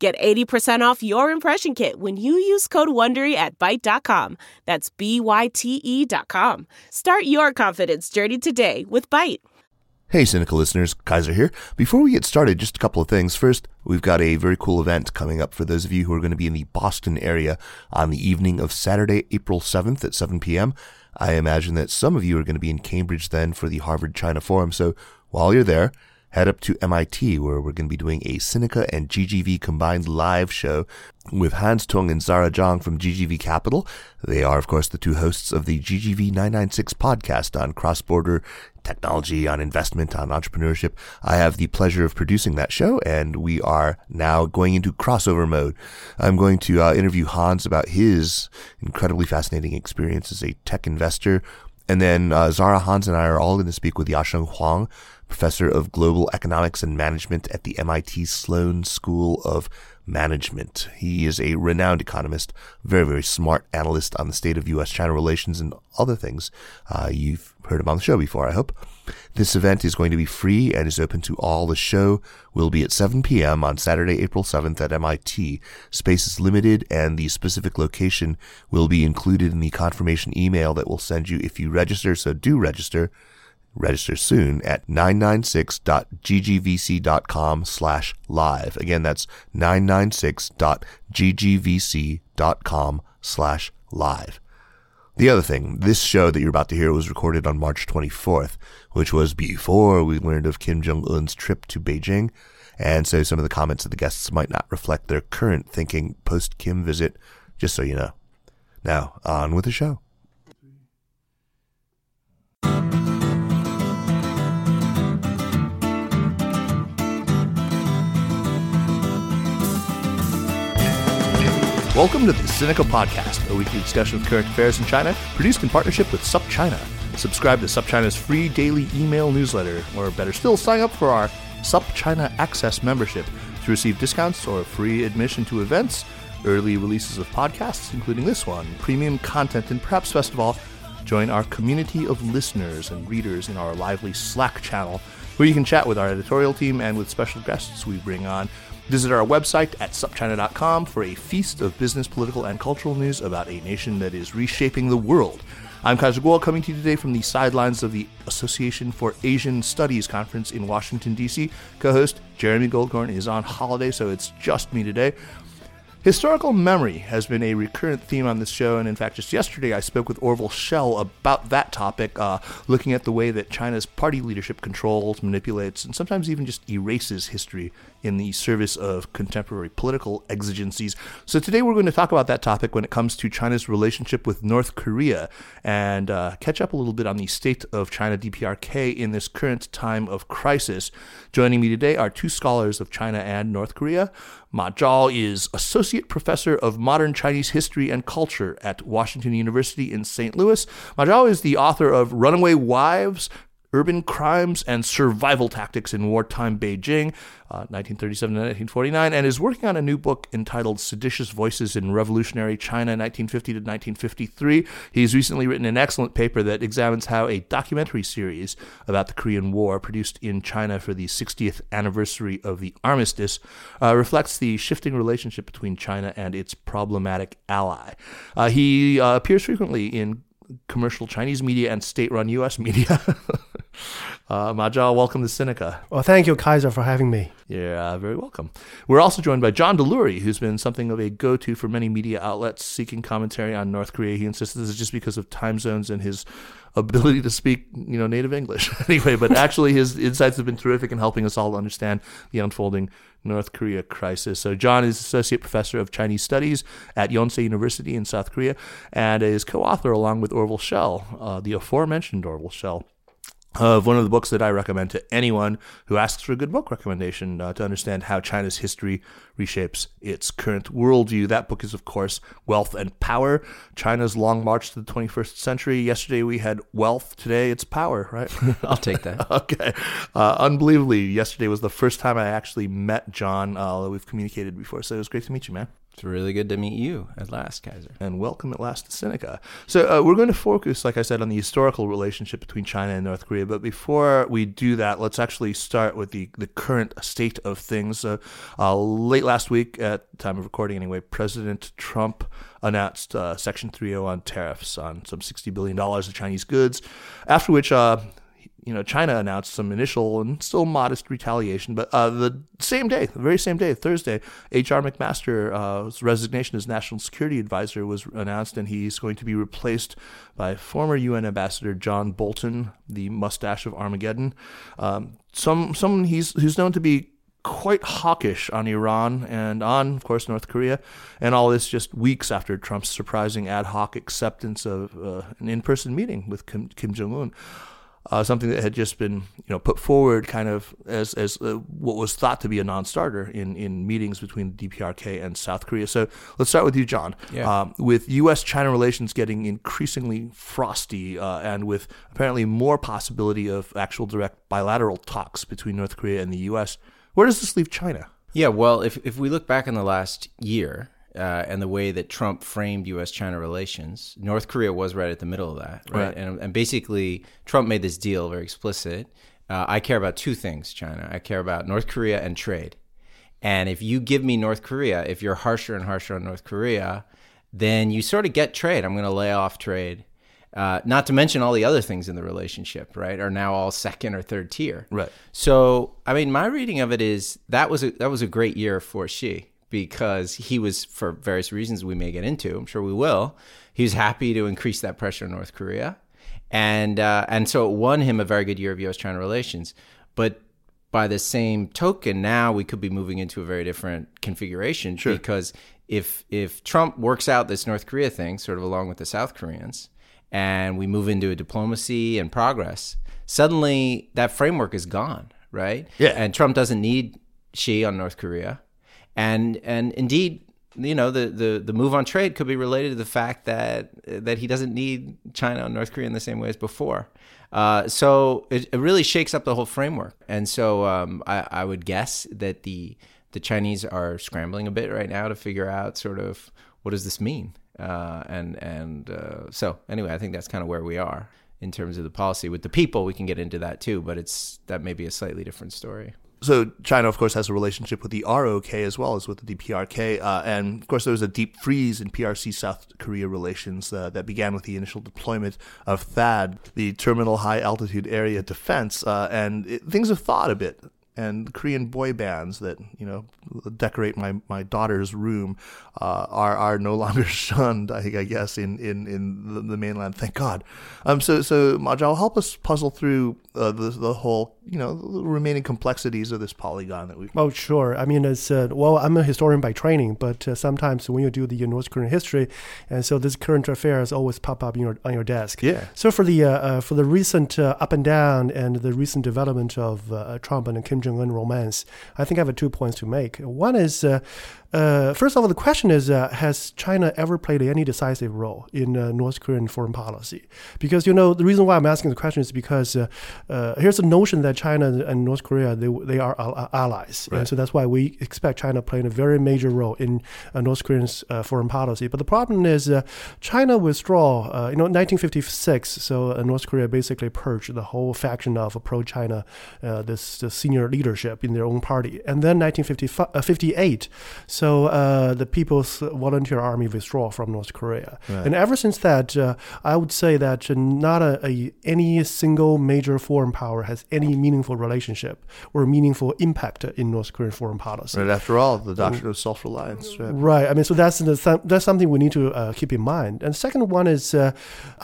Get 80% off your impression kit when you use code WONDERY at Byte.com. That's B-Y-T-E dot com. Start your confidence journey today with Byte. Hey, Cynical listeners, Kaiser here. Before we get started, just a couple of things. First, we've got a very cool event coming up for those of you who are going to be in the Boston area on the evening of Saturday, April 7th at 7 p.m. I imagine that some of you are going to be in Cambridge then for the Harvard China Forum. So while you're there, head up to MIT where we're going to be doing a Sinica and GGV combined live show with Hans Tung and Zara Zhang from GGV Capital. They are, of course, the two hosts of the GGV 996 podcast on cross-border technology, on investment, on entrepreneurship. I have the pleasure of producing that show, and we are now going into crossover mode. I'm going to uh, interview Hans about his incredibly fascinating experience as a tech investor. And then uh, Zara, Hans, and I are all going to speak with Yasheng Huang, professor of global economics and management at the MIT Sloan School of Management. He is a renowned economist, very, very smart analyst on the state of U.S. China relations and other things. Uh, you've heard him on the show before, I hope. This event is going to be free and is open to all. The show will be at 7 p.m. on Saturday, April 7th at MIT. Space is limited and the specific location will be included in the confirmation email that we'll send you if you register. So do register. Register soon at 996.ggvc.com slash live. Again, that's 996.ggvc.com slash live. The other thing, this show that you're about to hear was recorded on March 24th, which was before we learned of Kim Jong un's trip to Beijing. And so some of the comments of the guests might not reflect their current thinking post Kim visit, just so you know. Now, on with the show. Welcome to the Sinica Podcast, a weekly discussion of current affairs in China, produced in partnership with SupChina. Subscribe to SupChina's free daily email newsletter, or better still, sign up for our SupChina Access membership to receive discounts or free admission to events, early releases of podcasts, including this one, premium content, and perhaps best of all, join our community of listeners and readers in our lively Slack channel, where you can chat with our editorial team and with special guests we bring on Visit our website at supchina.com for a feast of business, political, and cultural news about a nation that is reshaping the world. I'm Kaiser Kuo, coming to you today from the sidelines of the Association for Asian Studies conference in Washington, D.C. Co host Jeremy Goldkorn is on holiday, so it's just me today. Historical memory has been a recurrent theme on this show, and in fact, just yesterday I spoke with Orville Schell about that topic, uh, looking at the way that China's party leadership controls, manipulates, and sometimes even just erases history in the service of contemporary political exigencies. So today we're going to talk about that topic when it comes to China's relationship with North Korea and uh, catch up a little bit on the state of China DPRK in this current time of crisis. Joining me today are two scholars of China and North Korea. Ma Zhao is Associate Professor of Modern Chinese History and Culture at Washington University in St. Louis. Ma Zhao is the author of Runaway Wives, Urban Crimes and Survival Tactics in Wartime Beijing, uh, 1937 to 1949, and is working on a new book entitled Seditious Voices in Revolutionary China, 1950 to 1953. He's recently written an excellent paper that examines how a documentary series about the Korean War, produced in China for the 60th anniversary of the armistice, uh, reflects the shifting relationship between China and its problematic ally. Uh, he uh, appears frequently in commercial Chinese media and state-run U.S. media. uh, Ma Zhao, welcome to Sinica. Well, thank you, Kaiser, for having me. You're uh, very welcome. We're also joined by John Delury, who's been something of a go-to for many media outlets seeking commentary on North Korea. He insists this is just because of time zones and his ability to speak, you know, native English. anyway, but actually his insights have been terrific in helping us all understand the unfolding North Korea crisis. So John is associate professor of Chinese studies at Yonsei University in South Korea and is co-author along with Orville Schell, uh, the aforementioned Orville Schell, of one of the books that I recommend to anyone who asks for a good book recommendation uh, to understand how China's history reshapes its current worldview. That book is, of course, Wealth and Power China's Long March to the 21st Century. Yesterday we had wealth, today it's power, right? I'll take that. okay. Uh, unbelievably, yesterday was the first time I actually met John, uh, although we've communicated before. So it was great to meet you, man. It's really good to meet you at last, Kaiser. And welcome at last to Sinica. So, uh, we're going to focus, like I said, on the historical relationship between China and North Korea. But before we do that, let's actually start with the, the current state of things. Uh, late last week, at the time of recording anyway, President Trump announced uh, Section 301 tariffs on some $60 billion of Chinese goods, after which uh, you know, China announced some initial and still modest retaliation. But uh, the same day, the very same day, Thursday, H.R. McMaster's uh, resignation as national security advisor was announced, and he's going to be replaced by former UN Ambassador John Bolton, the mustache of Armageddon. Um, some someone he's who's known to be quite hawkish on Iran and on, of course, North Korea, and all this just weeks after Trump's surprising ad hoc acceptance of uh, an in-person meeting with Kim, Kim Jong Un uh, something that had just been you know put forward kind of as as uh, what was thought to be a non-starter in in meetings between the DPRK and South Korea. So let's start with you, John. Yeah. Um, with U.S.-China relations getting increasingly frosty, uh, and with apparently more possibility of actual direct bilateral talks between North Korea and the U.S., where does this leave China? Yeah, well, if if we look back in the last year, uh, and the way that Trump framed U.S. China relations, North Korea was right at the middle of that, right? Right. And, and basically, Trump made this deal very explicit. Uh, I care about two things, China. I care about North Korea and trade. And if you give me North Korea, if you're harsher and harsher on North Korea, then you sort of get trade. I'm going to lay off trade. Uh, not to mention all the other things in the relationship, right, are now all second or third tier. Right. So, I mean, my reading of it is that was a, that was a great year for Xi because he was, for various reasons we may get into, I'm sure we will, he was happy to increase that pressure on North Korea. And, uh, and so it won him a very good year of US China relations. But by the same token, now we could be moving into a very different configuration Sure. because if if Trump works out this North Korea thing, sort of along with the South Koreans, and we move into a diplomacy and progress, suddenly that framework is gone, right? Yeah. And Trump doesn't need Xi on North Korea, and and indeed, you know, the the the move on trade could be related to the fact that that he doesn't need China on North Korea in the same way as before. Uh, so it, it really shakes up the whole framework, and so um, I, I would guess that the the Chinese are scrambling a bit right now to figure out sort of what does this mean, uh, and and uh, so anyway, I think that's kind of where we are in terms of the policy with the people. We can get into that too, but it's that may be a slightly different story. So China, of course, has a relationship with the ROK as well as with the DPRK, uh, and of course, there was a deep freeze in PRC South Korea relations uh, that began with the initial deployment of THAAD, the Terminal High Altitude Area Defense, uh, and it, things have thawed a bit. And Korean boy bands that you know decorate my, my daughter's room uh, are are no longer shunned. I, I guess in in, in the, the mainland. Thank God. Um. So so Ma Zhao, help us puzzle through uh, the the whole you know the remaining complexities of this polygon that we've. Oh, sure. I mean, it's uh, well, I'm a historian by training, but uh, sometimes when you do the North Korean history, and so this current affairs always pop up in your, on your desk. Yeah. So for the uh, uh, for the recent uh, up and down and the recent development of uh, Trump and Kim Jong Un romance, I think I have two points to make. One is. Uh, Uh, uh, first of all, the question is: uh, Has China ever played any decisive role in uh, North Korean foreign policy? Because you know the reason why I'm asking the question is because uh, uh, here's a notion that China and North Korea they, they are allies, Right. and so that's why we expect China playing a very major role in uh, North Korean's uh, foreign policy. But the problem is uh, China withdraw. Uh, you know, 1956. So uh, North Korea basically purged the whole faction of pro-China, uh, this, this senior leadership in their own party, and then 1958. So uh, the People's Volunteer Army withdraw from North Korea, Right. and ever since that, uh, I would say that uh, not a, a any single major foreign power has any meaningful relationship or meaningful impact in North Korean foreign policy. Right after all, the doctrine of self-reliance. Right? Right. I mean, so that's the, that's something we need to uh, keep in mind. And second one is, uh,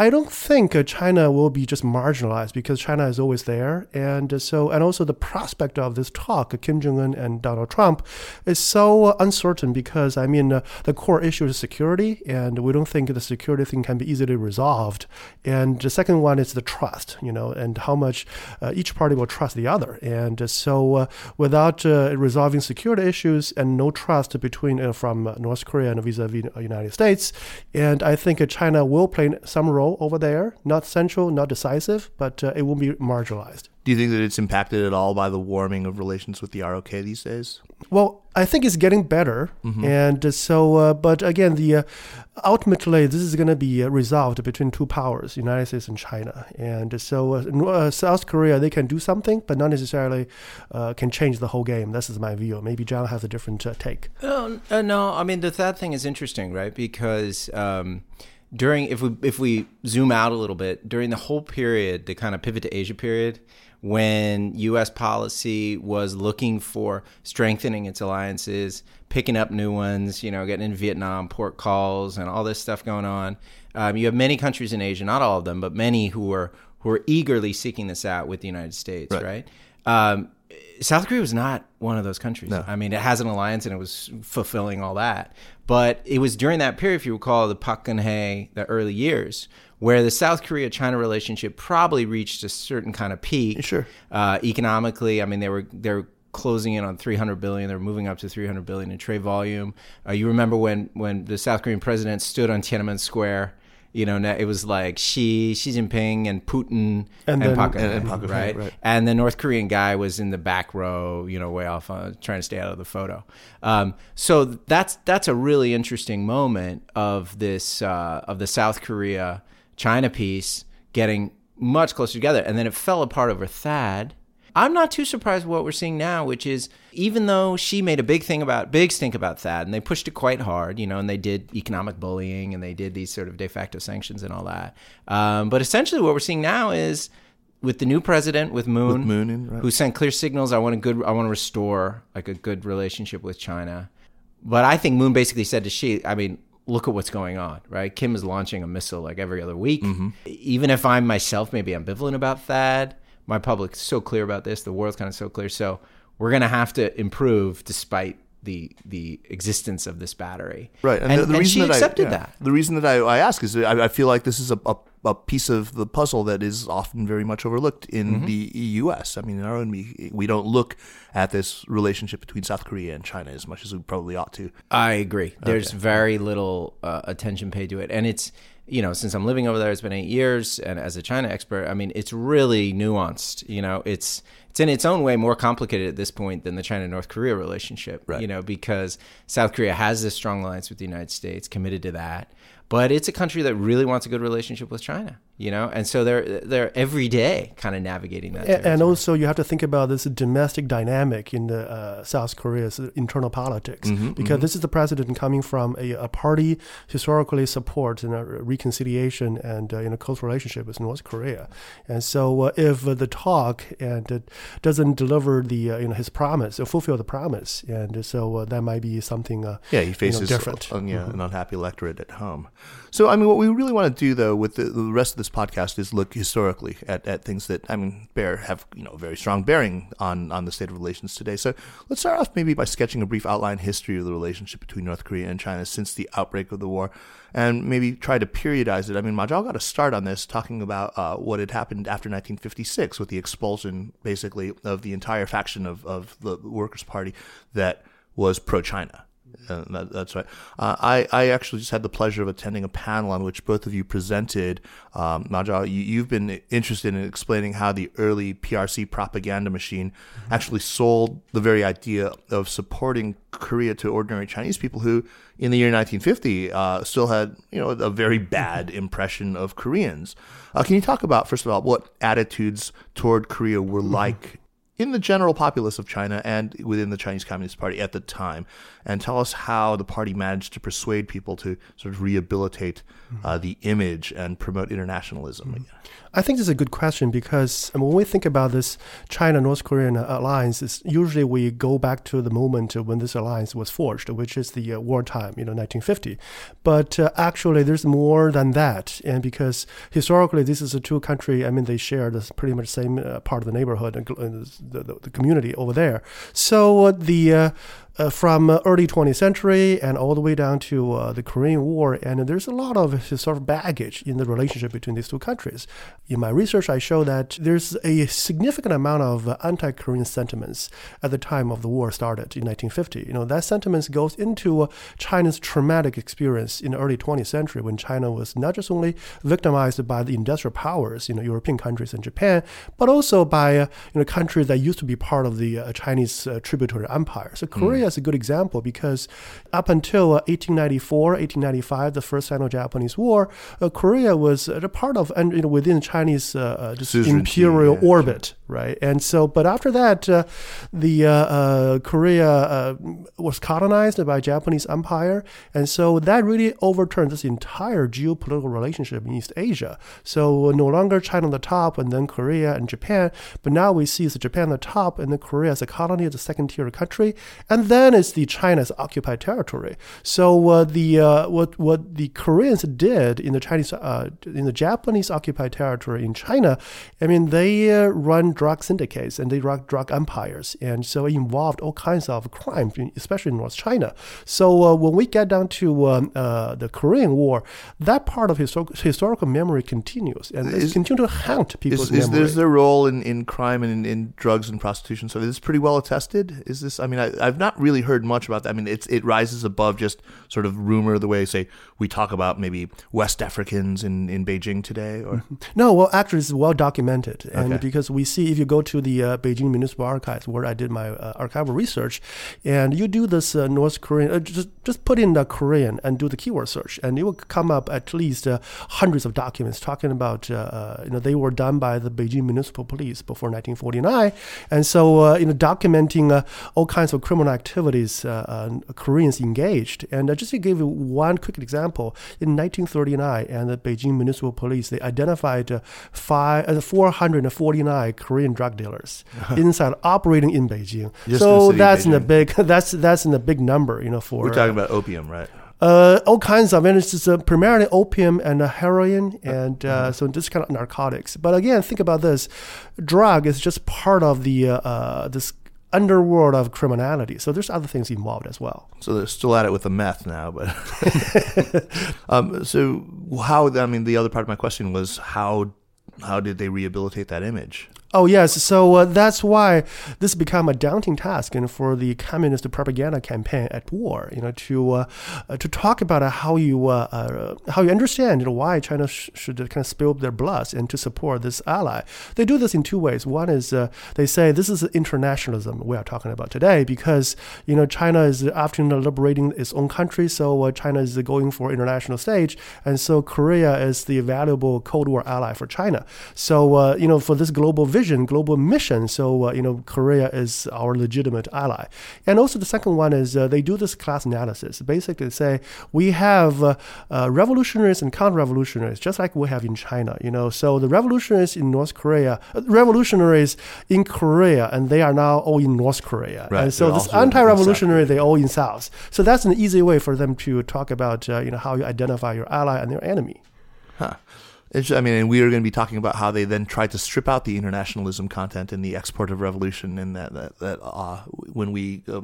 I don't think uh, China will be just marginalized because China is always there, and so and also the prospect of this talk, Kim Jong Un and Donald Trump, is so uncertain uncertain because I mean uh, the core issue is security, and we don't think the security thing can be easily resolved. And the second one is the trust, you know, and how much uh, each party will trust the other. And so uh, without uh, resolving security issues and no trust between uh, from North Korea and vis-a-vis United States, and I think China will play some role over there, not central, not decisive, but it will be marginalized. Do you think that it's impacted at all by the warming of relations with the ROK these days? Well, I think it's getting better, mm-hmm. and so, uh, but again, the uh, ultimately this is going to be uh, resolved between two powers, the United States and China, and so uh, uh, South Korea they can do something, but not necessarily uh, can change the whole game. This is my view. Maybe John has a different take. no, I mean the that thing is interesting, right? Because. Um, during if we if we zoom out a little bit during the whole period the kind of pivot to asia period when U.S. policy was looking for strengthening its alliances, picking up new ones, you know, getting in Vietnam, port calls, and all this stuff going on. Um, you have many countries in Asia, not all of them, but many who are who are eagerly seeking this out with the United States, right? right? Um, South Korea was not one of those countries. No. I mean, it has an alliance and it was fulfilling all that. But it was during that period, if you recall, the Park Geun-hye, the early years, where the South Korea China relationship probably reached a certain kind of peak. Sure. Uh, economically, I mean, they were they were closing in on 300 billion. They're moving up to 300 billion in trade volume. Uh, you remember when when the South Korean president stood on Tiananmen Square you know, it was like Xi, Xi Jinping, and Putin, and, and, then, Park, and, and Park, right? right? And the North Korean guy was in the back row, you know, way off, uh, trying to stay out of the photo. Um, so that's that's a really interesting moment of this uh, of the South Korea China piece getting much closer together, and then it fell apart over THAAD. I'm not too surprised with what we're seeing now, which is even though she made a big thing about big stink about THAAD and they pushed it quite hard, you know, and they did economic bullying and they did these sort of de facto sanctions and all that. Um, but essentially, what we're seeing now is with the new president, with Moon, with Moon in, right. who sent clear signals. I want a good, I want to restore like a good relationship with China. But I think Moon basically said to Xi, I mean, look at what's going on, right? Kim is launching a missile like every other week. Mm-hmm. Even if I'm myself maybe ambivalent about that, my public's so clear about this. The world's kind of so clear. So we're going to have to improve despite the the existence of this battery. Right, and, and the, the and reason that accepted I, yeah, that. The reason that I, I ask is I, I, feel like this is a, a, a, piece of the puzzle that is often very much overlooked in mm-hmm. the U.S. I mean, in our own we don't look at this relationship between South Korea and China as much as we probably ought to. I agree. There's okay. very little uh, attention paid to it, and it's you know, since I'm living over there, it's been eight years, and as a China expert, I mean, it's really nuanced. You know, it's it's in its own way more complicated at this point than the China North Korea relationship. Right. You know, because South Korea has this strong alliance with the United States, committed to that, but it's a country that really wants a good relationship with China you know? And so they're they're every day kind of navigating that and, and also you have to think about this domestic dynamic in the uh, south korea's internal politics. Mm-hmm, because mm-hmm. this is the president coming from a, a party historically supports a reconciliation and uh, in a close relationship with north korea. And so uh, if the talk and doesn't deliver the uh, you know his promise or fulfill the promise and so uh, that might be something uh, yeah he faces you know, different. yeah, mm-hmm. an unhappy electorate at home so i mean what we really want to do though with the, the rest of this podcast is look historically at, at things that I mean bear have you know very strong bearing on on the state of relations today. So let's start off maybe by sketching a brief outline history of the relationship between North Korea and China since the outbreak of the war, and maybe try to periodize it. I mean, Ma Zhao got a start on this talking about uh, what had happened after 1956 with the expulsion, basically, of the entire faction of of the Workers' Party that was pro China. Uh, that, that's right. Uh, I, I actually just had the pleasure of attending a panel on which both of you presented. Um, Ma Zhao, you, have been interested in explaining how the early PRC propaganda machine mm-hmm. actually sold the very idea of supporting Korea to ordinary Chinese people who, in the year 1950, uh, still had you know a very bad impression of Koreans. Uh, can you talk about first of all what attitudes toward Korea were mm-hmm. like in the general populace of China and within the Chinese Communist Party at the time, and tell us how the party managed to persuade people to sort of rehabilitate uh, the image and promote internationalism. Mm-hmm. I think this is a good question because I mean, when we think about this China North Korean alliance, usually we go back to the moment when this alliance was forged, which is the uh, wartime, you know, 1950. But uh, actually, there's more than that, and because historically, this is a two country. I mean, they share the pretty much same uh, part of the neighborhood and the, the, the, community over there. So uh, the uh, uh, from uh, early 20th century and all the way down to uh, the Korean War. And there's a lot of historical baggage in the relationship between these two countries. In my research, I show that there's a significant amount of uh, anti-Korean sentiments at the time of the war started in 1950. You know, that sentiments goes into uh, China's traumatic experience in the early 20th century when China was not just only victimized by the industrial powers, you know, European countries and Japan, but also by uh, you know countries that used to be part of the Chinese tributary empire. So Korea mm. Is a good example because up until uh, 1894, 1895, the first Sino-Japanese War, uh, Korea was a part of and you know within Chinese just imperial yeah, orbit. Right? And so, but after that, uh, the uh, uh, Korea uh, was colonized by Japanese Empire, and so that really overturned this entire geopolitical relationship in East Asia. So no longer China on the top, and then Korea and Japan, but now we see it's Japan on the top, and then Korea as a colony, as a second-tier country, and then it's the China's occupied territory. So uh, the uh, what what the Koreans did in the Chinese in the Japanese occupied territory in China, I mean they run drug syndicates and they drug drug empires, and so it involved all kinds of crime, especially in North China. So uh, when we get down to um, uh, the Korean War, that part of histor- historical memory continues and is, continue to haunt people's is, is memory. Is there a role in, in crime and in, in drugs and prostitution? So this is pretty well attested? Is this? I mean, I, have not really heard much about that. I mean, it's it rises above just sort of rumor, the way say we talk about maybe West Africans in, in Beijing today, or mm-hmm. no. Well, actually, it's well documented, and okay. because we see if you go to the uh, Beijing Municipal Archives where I did my uh, archival research, and you do this uh, North Korean, uh, just just put in the Korean and do the keyword search, and it will come up at least uh, hundreds of documents talking about uh, you know they were done by the Beijing Municipal Police before 1949, and so you know documenting all kinds of criminal activities Koreans engaged. And just to give you one quick example, in 1939, and the Beijing Municipal Police they identified five, 449 Korean drug dealers inside operating in Beijing. Just so in that's Beijing. in the big that's that's in the big number, you know. For we're talking uh, about opium, right? Uh, all kinds of, and it's just, uh, primarily opium and uh, heroin, and uh, mm-hmm. so this kind of narcotics. But again, think about this: drug is just part of the uh, uh, this underworld of criminality. So there's other things involved as well. So they're still at it with the meth now, but um, so how? I mean, the other part of my question was how how did they rehabilitate that image? Oh yes, so uh, that's why this became a daunting task, and for the communist propaganda campaign at war, you know, to uh, uh, to talk about how you uh, uh, how you understand you know, why China sh- should kind of spill their blood and to support this ally. They do this in two ways. One is uh, they say this is internationalism we are talking about today because you know China is after liberating its own country, so China is going for international stage, and so Korea is the valuable Cold War ally for China. So you know, for this global vision vision, global mission. So, uh, you know, Korea is our legitimate ally. And also the second one is uh, they do this class analysis. Basically say we have uh, uh, revolutionaries and counter-revolutionaries, just like we have in China, you know. So the revolutionaries in North Korea, uh, revolutionaries in Korea, and they are now all in North Korea. Right. And so this anti-revolutionary, they all in South. So that's an easy way for them to talk about, uh, you know, how you identify your ally and your enemy. Huh. It's, I mean, and we are going to be talking about how they then tried to strip out the internationalism content in the export of revolution, and that that, that uh, when we uh, sure.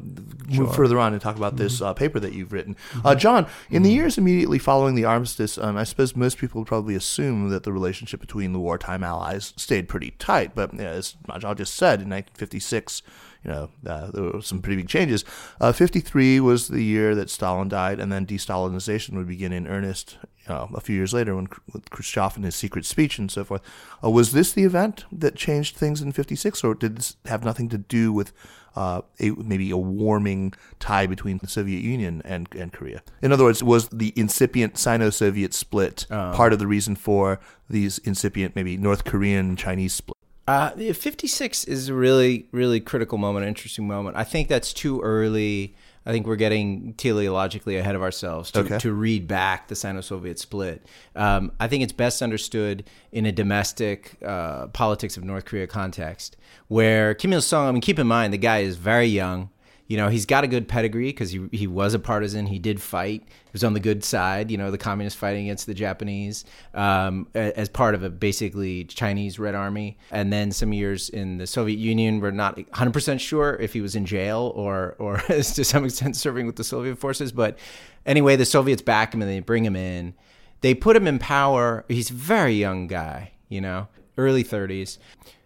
move further on and talk about mm-hmm. this uh, paper that you've written, mm-hmm. Uh, John. In mm-hmm. the years immediately following the armistice, um, I suppose most people would probably assume that the relationship between the wartime allies stayed pretty tight. But as Ma Zhao just said, in 1956 you know, uh, there were some pretty big changes. Uh, 53 was the year that Stalin died, and then de-Stalinization would begin in earnest uh, a few years later when with Khrushchev and his secret speech and so forth. Uh, was this the event that changed things in 56, or did this have nothing to do with uh, a, maybe a warming tie between the Soviet Union and, and Korea? In other words, was the incipient Sino-Soviet split um, part of the reason for these incipient, maybe North Korean Chinese split? Uh, 56 is a really, really critical moment, interesting moment. I think that's too early. I think we're getting teleologically ahead of ourselves to, okay. to read back the Sino-Soviet split. Um, I think it's best understood in a domestic uh, politics of North Korea context, where Kim Il Sung. I mean, keep in mind the guy is very young You know, he's got a good pedigree because he, he was a partisan. He did fight. He was on the good side, you know, the communists fighting against the Japanese um, as part of a basically Chinese Red Army. And then some years in the Soviet Union, we're not 100% sure if he was in jail or, or to some extent serving with the Soviet forces. But anyway, the Soviets back him and they bring him in. They put him in power. He's a very young guy, you know, early 30s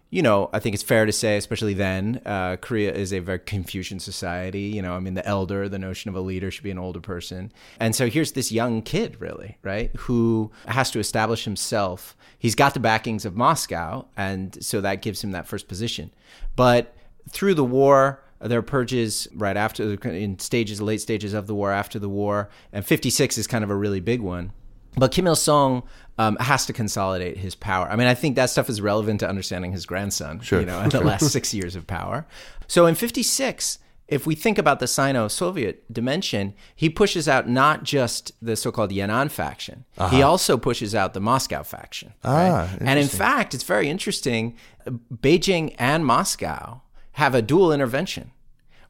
you know, I think it's fair to say, especially then, uh, Korea is a very Confucian society. You know, I mean, the elder, the notion of a leader should be an older person. And so here's this young kid, really, right, who has to establish himself. He's got the backings of Moscow, and so that gives him that first position. But through the war, there are purges right after, in stages, late stages of the war, after the war, and 56 is kind of a really big one. But Kim Il Sung um, has to consolidate his power. I mean, I think that stuff is relevant to understanding his grandson, sure. you know, in the last six years of power. So in 56, if we think about the Sino-Soviet dimension, he pushes out not just the so-called Yan'an faction. Uh-huh. He also pushes out the Moscow faction. Ah, right? And in fact, it's very interesting. Beijing and Moscow have a dual intervention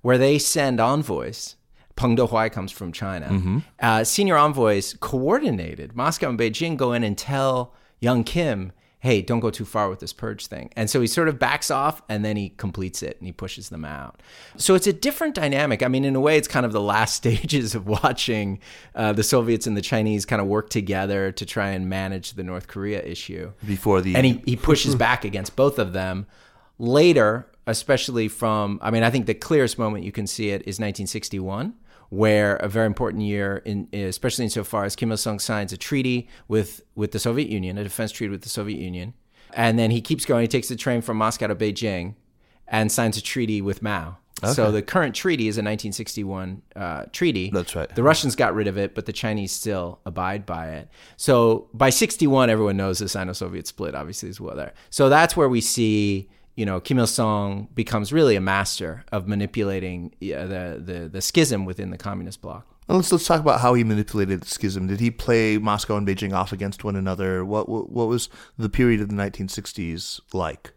where they send envoys Peng Dehuai comes from China. Mm-hmm. Uh, senior envoys coordinated. Moscow and Beijing go in and tell young Kim, hey, don't go too far with this purge thing. And so he sort of backs off and then he completes it and he pushes them out. So it's a different dynamic. I mean, in a way, it's kind of the last stages of watching uh, the Soviets and the Chinese kind of work together to try and manage the North Korea issue. Before the. And he, he pushes back against both of them. Later, especially from, I mean, I think the clearest moment you can see it is 1961 where a very important year, in, especially insofar as Kim Il Sung signs a treaty with, with the Soviet Union, a defense treaty with the Soviet Union. And then he keeps going. He takes the train from Moscow to Beijing and signs a treaty with Mao. Okay. So the current treaty is a 1961 uh, treaty. That's right. The Russians got rid of it, but the Chinese still abide by it. So by 61, everyone knows the Sino-Soviet split, obviously, is well there. So that's where we see you know, Kim Il Sung becomes really a master of manipulating the, the, the schism within the communist bloc. let's let's talk about how he manipulated the schism. Did he play Moscow and Beijing off against one another? What what, what was the period of the 1960s like?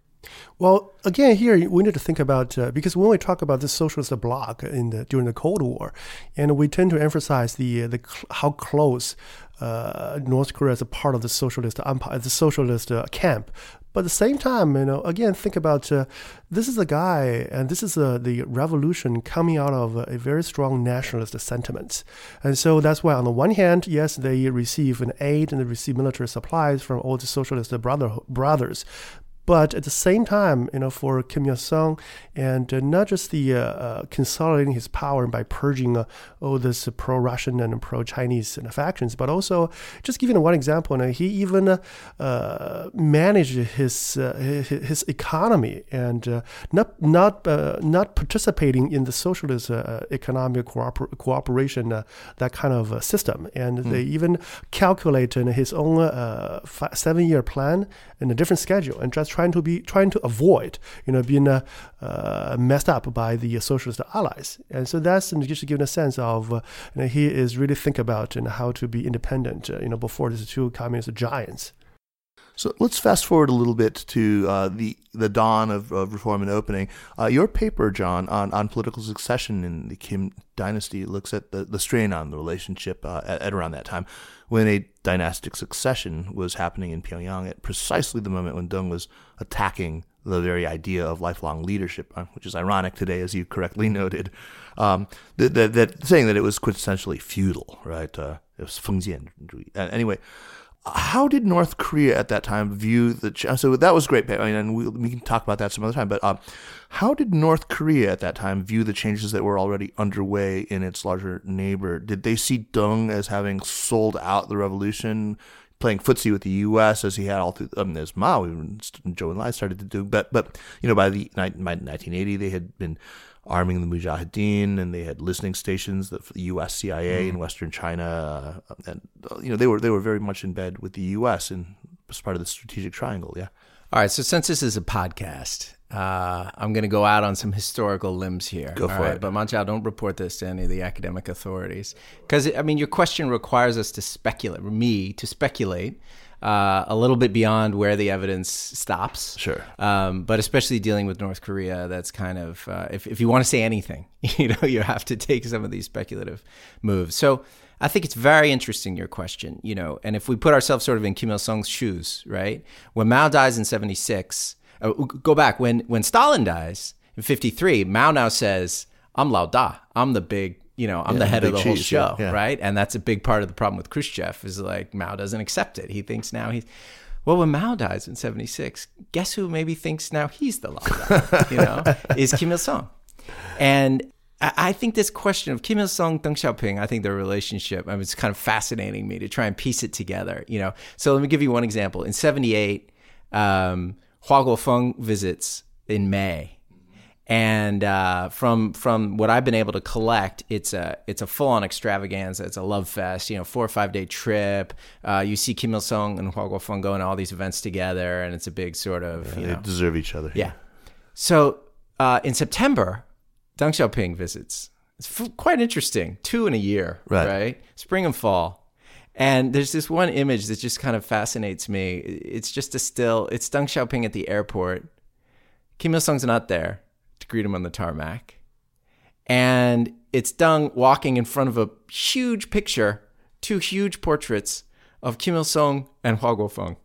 Well, again, here we need to think about uh, because when we talk about the socialist bloc in the, during the Cold War, and we tend to emphasize the the how close uh, North Korea is a part of the socialist empire, the socialist uh, camp but at the same time, you know, again, think about uh, this is a guy, and this is uh, the revolution coming out of a very strong nationalist sentiment. And so that's why, on the one hand, yes, they receive an aid and they receive military supplies from all the socialist brother, brothers. But at the same time, you know, for Kim Il Sung, and uh, not just the uh, uh, consolidating his power by purging uh, all this pro-Russian and pro-Chinese factions, but also just giving one example, you know, he even uh, managed his, uh, his, his economy and not not not participating in the socialist economic cooper- cooperation that kind of system, and mm. they even calculated his own seven-year plan in a different schedule and just trying to be trying to avoid you know being uh, uh, messed up by the socialist allies. And so that's just giving a sense of uh, you know, he is really think about you know, how to be independent uh, you know before these two communist giants. So let's fast forward a little bit to uh, the the dawn of, of reform and opening. Uh, your paper, John, on, on political succession in the Kim dynasty looks at the, the strain on the relationship uh, at, at, around that time when a dynastic succession was happening in Pyongyang at precisely the moment when Deng was attacking the very idea of lifelong leadership, uh, which is ironic today, as you correctly noted. Um, that, that, that saying that it was quintessentially feudal, right? Uh, it was Fengjian. Anyway, how did North Korea at that time view the? So that was great. I mean, and we, we can talk about that some other time. But um, how did North Korea at that time view the changes that were already underway in its larger neighbor? Did they see Deng as having sold out the revolution? playing footsie with the U.S. as he had all through, I um, as Mao and Zhou Enlai started to do. But but you know by the by 1980 they had been arming the Mujahideen, and they had listening stations that for the U.S. CIA mm. in Western China, uh, and uh, you know they were they were very much in bed with the U.S. and was part of the strategic triangle. Yeah. All right. So since this is a podcast, uh, I'm going to go out on some historical limbs here. Go for right? it. But Ma Zhao, don't report this to any of the academic authorities, because I mean your question requires us to speculate, me to speculate uh, a little bit beyond where the evidence stops. Sure. Um, but especially dealing with North Korea, that's kind of uh, if if you want to say anything, you know, you have to take some of these speculative moves. So. I think it's very interesting your question, you know, and if we put ourselves sort of in Kim Il Sung's shoes, right? When Mao dies in '76, uh, go back when when Stalin dies in '53, Mao now says, "I'm Lao Da, I'm the big you know, I'm Yeah, the head of the whole cheese, show, yeah, yeah. right? And that's a big part of the problem with Khrushchev is like Mao doesn't accept it. He thinks now he's well, when Mao dies in '76, guess who maybe thinks now he's the Da, you know, is Kim Il Sung. And I I think this question of Kim Il Sung, Deng Xiaoping, I think their relationship, I mean, it's kind of fascinating me to try and piece it together, you know. So let me give you one example. In 78, um, Hua Guofeng visits in May. And uh, from from what I've been able to collect, it's a it's a full on extravaganza. It's a love fest, you know, four or five day trip. Uh, you see Kim Il Sung and Hua Guofeng going to all these events together, and it's a big sort of you they know deserve each other. yeah. So uh, in September, Deng Xiaoping visits. It's f- quite interesting. Two in a year, Right. right? Spring and fall. And there's this one image that just kind of fascinates me. It's just a still. It's Deng Xiaoping at the airport. Kim Il Sung's not there greet him on the tarmac. And it's Deng walking in front of a huge picture, two huge portraits of Kim Il Sung and Hua Guofeng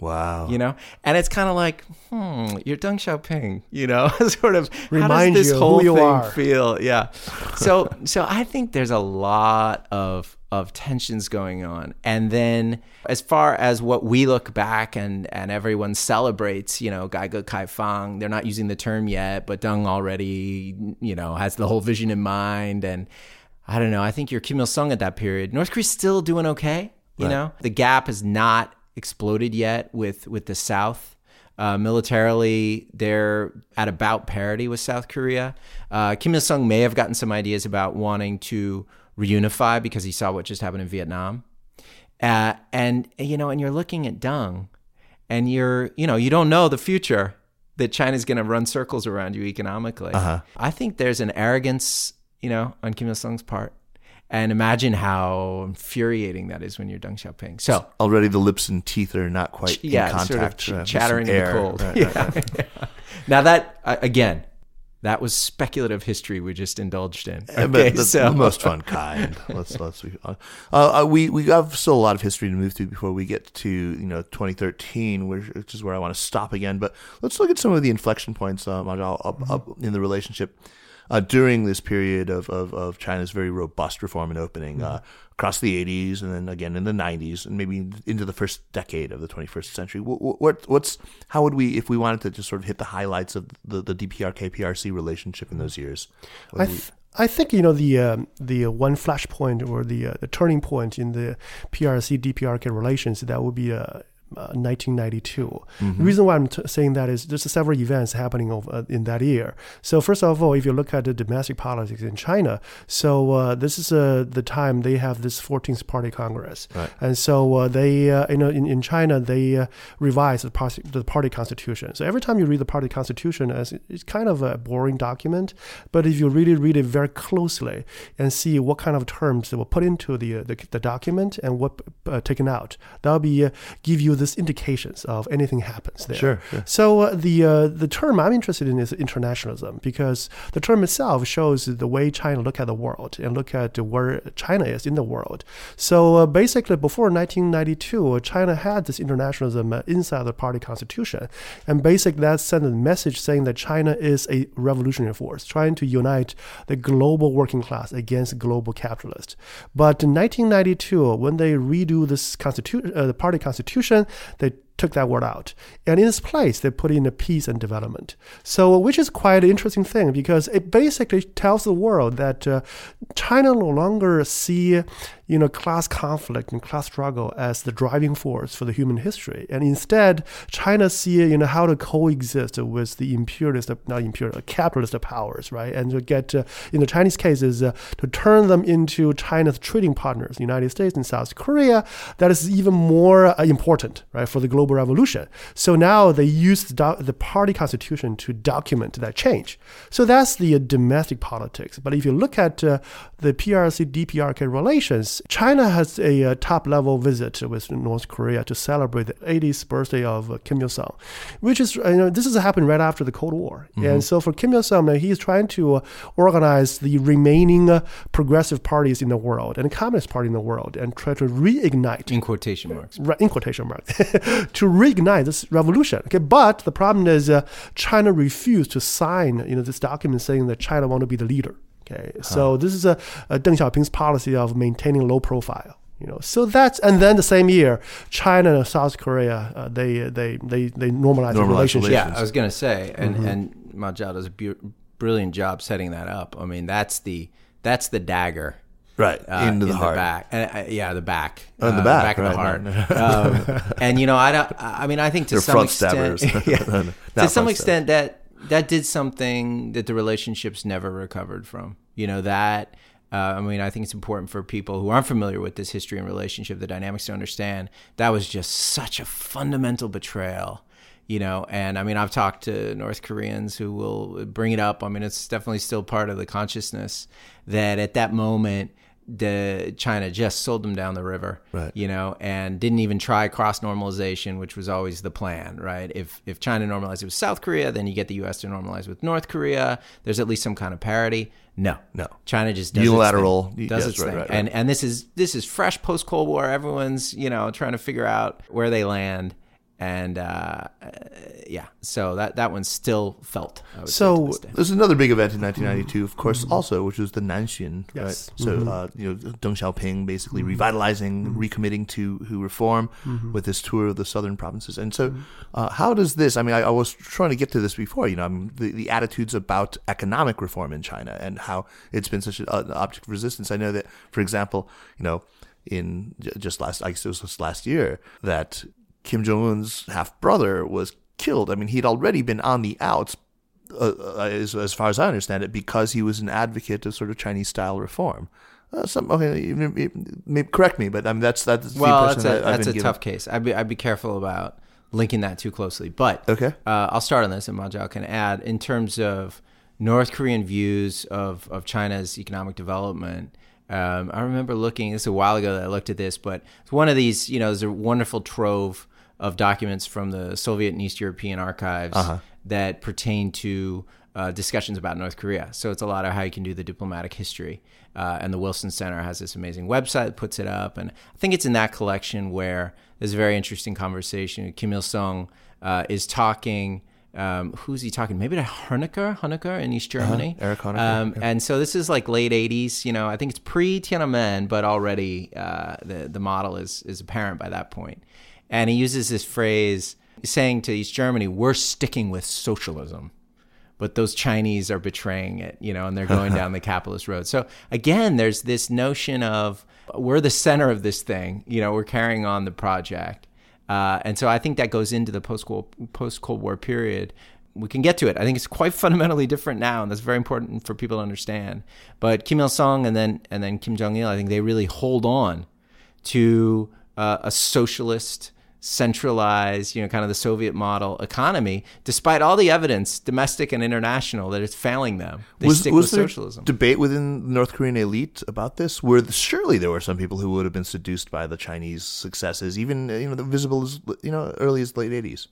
Wow. you know and it's kind of like hmm you're deng xiaoping you know sort of Remind how does this you whole thing are. feel yeah so so i think there's a lot of of tensions going on and then as far as what we look back and and everyone celebrates you know gaige kaifang they're not using the term yet but Deng already you know has the whole vision in mind and I don't know I think you're Kim Il Sung at that period North Korea's still doing okay you know the gap has not exploded yet with with the South. Uh, militarily, they're at about parity with South Korea. Uh, Kim Il Sung may have gotten some ideas about wanting to reunify because he saw what just happened in Vietnam. Uh, and you know, and you're looking at Deng, and you're you know you don't know the future that China's going to run circles around you economically. I think there's an arrogance, you know, on Kim Il Sung's part. And imagine how infuriating that is when you're Deng Xiaoping. So Already the lips and teeth are not quite yeah, in sort of contact. ch- uh, chattering in the cold. Right, yeah. right, right. Now that uh, again, that was speculative history we just indulged in. Okay, but that's so the most fun kind. Let's let's be uh, uh, we we have still a lot of history to move through before we get to you know 2013, which, which is where I want to stop again. But let's look at some of the inflection points, uh, Ma Zhao, up, up in the relationship uh, during this period of, of of China's very robust reform and opening. Uh, Across the 80s, and then again in the 90s, and maybe into the first decade of the 21st century. What, what, what's how would we, if we wanted to just sort of hit the highlights of the, the DPR KPRC relationship in those years? I, would we- I think you know the um, the uh, one flashpoint or the uh, the turning point in the PRC DPRK relations that would be uh, uh, 1992. The reason why I'm t- saying that is there's several events happening over, uh, in that year. So first of all, if you look at the domestic politics in China, so uh, this is uh, the time they have this 14th Party Congress, Right. and so uh, they uh, you know in, in China they uh, revise the party, the party constitution. So every time you read the party constitution, as it's kind of a boring document, but if you really read it very closely and see what kind of terms they will put into the uh, the, the document and what uh, taken out, that'll be uh, give you this indications of anything happens there. Sure, sure. So uh, the uh, the term I'm interested in is internationalism because the term itself shows the way China look at the world and look at where China is in the world. So uh, basically, before 1992, uh, China had this internationalism uh, inside the party constitution, and basically that sent a message saying that China is a revolutionary force trying to unite the global working class against global capitalists. But in 1992, when they redo this constitution, uh, the party constitution, they took that word out. And in its place, they put in a peace and development. So, which is quite an interesting thing because it basically tells the world that uh, China no longer see, you know, class conflict and class struggle as the driving force for the human history, and instead, China see, you know, how to coexist with the imperialist, not imperialist, capitalist powers, right? And to get, uh, in the Chinese case, is uh, to turn them into China's trading partners, the United States and South Korea. That is even more uh, important, right, for the global global revolution. So now they use the, party constitution to document that change. So that's the domestic politics. But if you look at uh, the PRC DPRK relations, China has a uh, top level visit with North Korea to celebrate the 80th birthday of uh, Kim Il Sung, which is, you know, this has happened right after the Cold War. And so for Kim Il Sung, he is trying to uh, organize the remaining uh, progressive parties in the world and Communist Party in the world and try to reignite in quotation marks. Right, in quotation marks, to reignite this revolution. Okay, but the problem is uh, China refused to sign, you know, this document saying that China want to be the leader. Okay, so this is a, a Deng Xiaoping's policy of maintaining low profile. You know, so that's and then the same year, China and South Korea uh, they they they they normalized the relationship. Yeah, I was gonna say, and and Mao Zedong does a bu- brilliant job setting that up. I mean, that's the that's the dagger Right. uh, into the in heart. back. And, uh, yeah, the back. Oh, in the Uh, back, of the heart. um, and you know, I don't. I mean, I think to They're some front extent, stabbers. yeah, to front some stabbers. extent, that that did something that the relationships never recovered from. You know that. Uh, I mean, I think it's important for people who aren't familiar with this history and relationship, the dynamics to understand that was just such a fundamental betrayal you know and i mean i've talked to north koreans who will bring it up i mean it's definitely still part of the consciousness that at that moment the china just sold them down the river Right. you know and didn't even try cross normalization which was always the plan right if if china normalized with south korea then you get the us to normalize with north korea there's at least some kind of parity no No. china just does Unilateral- its thing, does yes, its right, thing. right, right. and and this is this is fresh post cold war everyone's you know trying to figure out where they land and uh, uh, yeah, so that that one's still felt. I say, So- to this day. There's another big event in 1992, of course, also, which was the Nanxun. Yes. Right? So, uh, you know, Deng Xiaoping basically revitalizing, recommitting to who reform with this tour of the southern provinces. And so, uh, how does this? I mean, I, I was trying to get to this before. You know, I mean, the, the attitudes about economic reform in China and how it's been such an object of resistance. I know that, for example, you know, in just last, I guess it was just last year, that Kim Jong Un's half brother was killed. I mean, he'd already been on the outs uh, uh, as, as far as I understand it, because he was an advocate of sort of Chinese style reform. Uh, some okay, you- maybe correct me, but I mean that's that's well, the that's a I've that's a tough case. I'd be I'd be careful about linking that too closely. But Okay. uh, I'll start on this, and Ma Zhao can add in terms of North Korean views of of China's economic development. Um, I remember looking. This is a while ago that I looked at this, but it's one of these. You know, there's a wonderful trove of documents from the Soviet and East European archives that pertain to uh, discussions about North Korea. So it's a lot of how you can do the diplomatic history. Uh, and the Wilson Center has this amazing website that puts it up. And I think it's in that collection where there's a very interesting conversation. Kim Il sung uh, is talking. Um, who's he talking? Maybe to Honecker, Honecker in East Germany. Erich Honecker, Um, And so this is like late '80s. You know, I think it's pre Tiananmen, but already uh, the the model is is apparent by that point. And he uses this phrase saying to East Germany, "We're sticking with socialism." but those Chinese are betraying it, you know, and they're going down the capitalist road. So again, there's this notion of we're the center of this thing, you know, we're carrying on the project, uh, and so I think that goes into the post Cold War period. We can get to it. I think it's quite fundamentally different now, and that's very important for people to understand. But Kim Il Sung and then and then Kim Jong Il, I think they really hold on to uh, a socialist centralized, you know, kind of the Soviet model economy, despite all the evidence, domestic and international, that it's failing them. They was, stick was with socialism. debate within the North Korean elite about this? Where surely there were some people who would have been seduced by the Chinese successes, even uh, you know, the visible as you know, early as late '80s.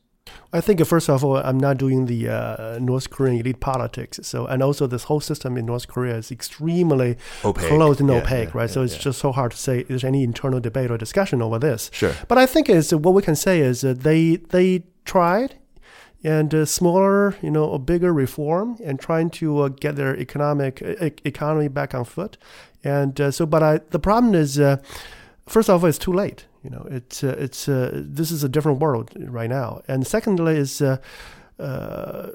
I think uh, first of all, I'm not doing the uh, North Korean elite politics. So, and also this whole system in North Korea is extremely Opaque. closed and Yeah, opaque, yeah, right? yeah, so it's just so hard to say there's any internal debate or discussion over this. Sure. But I think is what we can say is that they they tried and uh, smaller, you know, a bigger reform and trying to uh, get their economic e- economy back on foot. And uh, so, but I, the problem is, uh, first of all, it's too late. You know, it's uh, it's uh, this is a different world right now. And secondly, is uh, uh,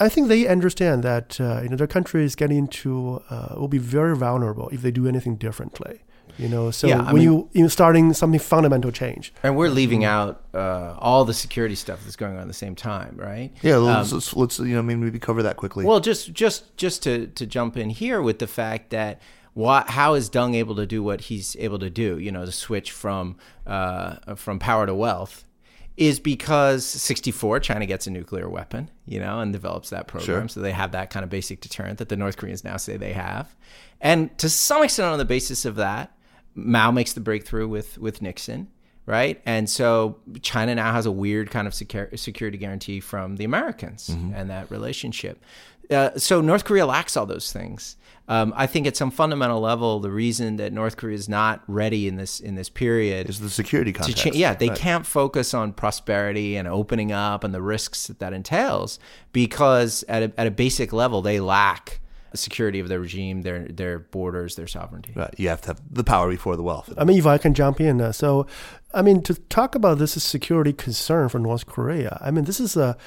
I think they understand that uh, you know their country is getting to uh, will be very vulnerable if they do anything differently. You know, so Yeah, when mean- you you starting something fundamental change. and we're leaving out uh, all the security stuff that's going on at the same time, right? Yeah, Um, let's, let's, let's you know maybe cover that quickly. Well, just just just to to jump in here with the fact that what how is Deng able to do what he's able to do? You know, to switch from uh, from power to wealth is because 64 China gets a nuclear weapon, you know, and develops that program. Sure. So they have that kind of basic deterrent that the North Koreans now say they have. And to some extent on the basis of that, Mao makes the breakthrough with with Nixon, right? And so China now has a weird kind of secur- security guarantee from the Americans and that relationship. Uh, so North Korea lacks all those things. Um, I think at some fundamental level, the reason that North Korea is not ready in this in this period Is the security to context. change. Yeah, they Right. can't focus on prosperity and opening up and the risks that that entails because at a, at a basic level they lack the security of their regime, their their borders, their sovereignty. Right. You have to have the power before the wealth. I mean, if I can jump in, uh, so I mean, to talk about this as security concern for North Korea, I mean, this is a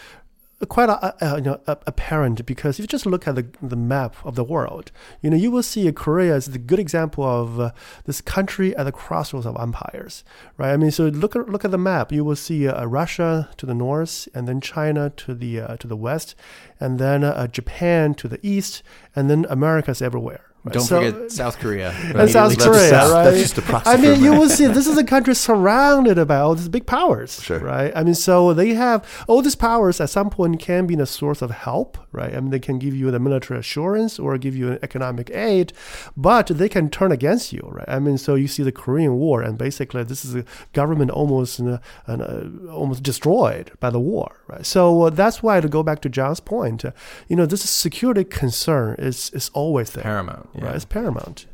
quite you know, apparent because if you just look at the, the map of the world, you know, you will see Korea as the good example of uh, this country at the crossroads of empires, right? I mean, so look at look at the map, you will see uh, Russia to the north, and then China to the uh, to the west, and then uh, Japan to the east, and then America's everywhere. Right? Don't So- forget South Korea. and South That's Korea, just- right? that's just a proxy I mean, you will see this is a country surrounded by all these big powers, Sure. right? I mean, so they have all these powers at some point can be a source of help, right? I mean, they can give you the military assurance or give you an economic aid, but they can turn against you, right? I mean, so you see the Korean War, and basically this is a government almost uh, uh, almost destroyed by the war, right? So uh, that's why to go back to John's point, uh, you know, this security concern is is always there, Paramount. Yeah. right? It's paramount.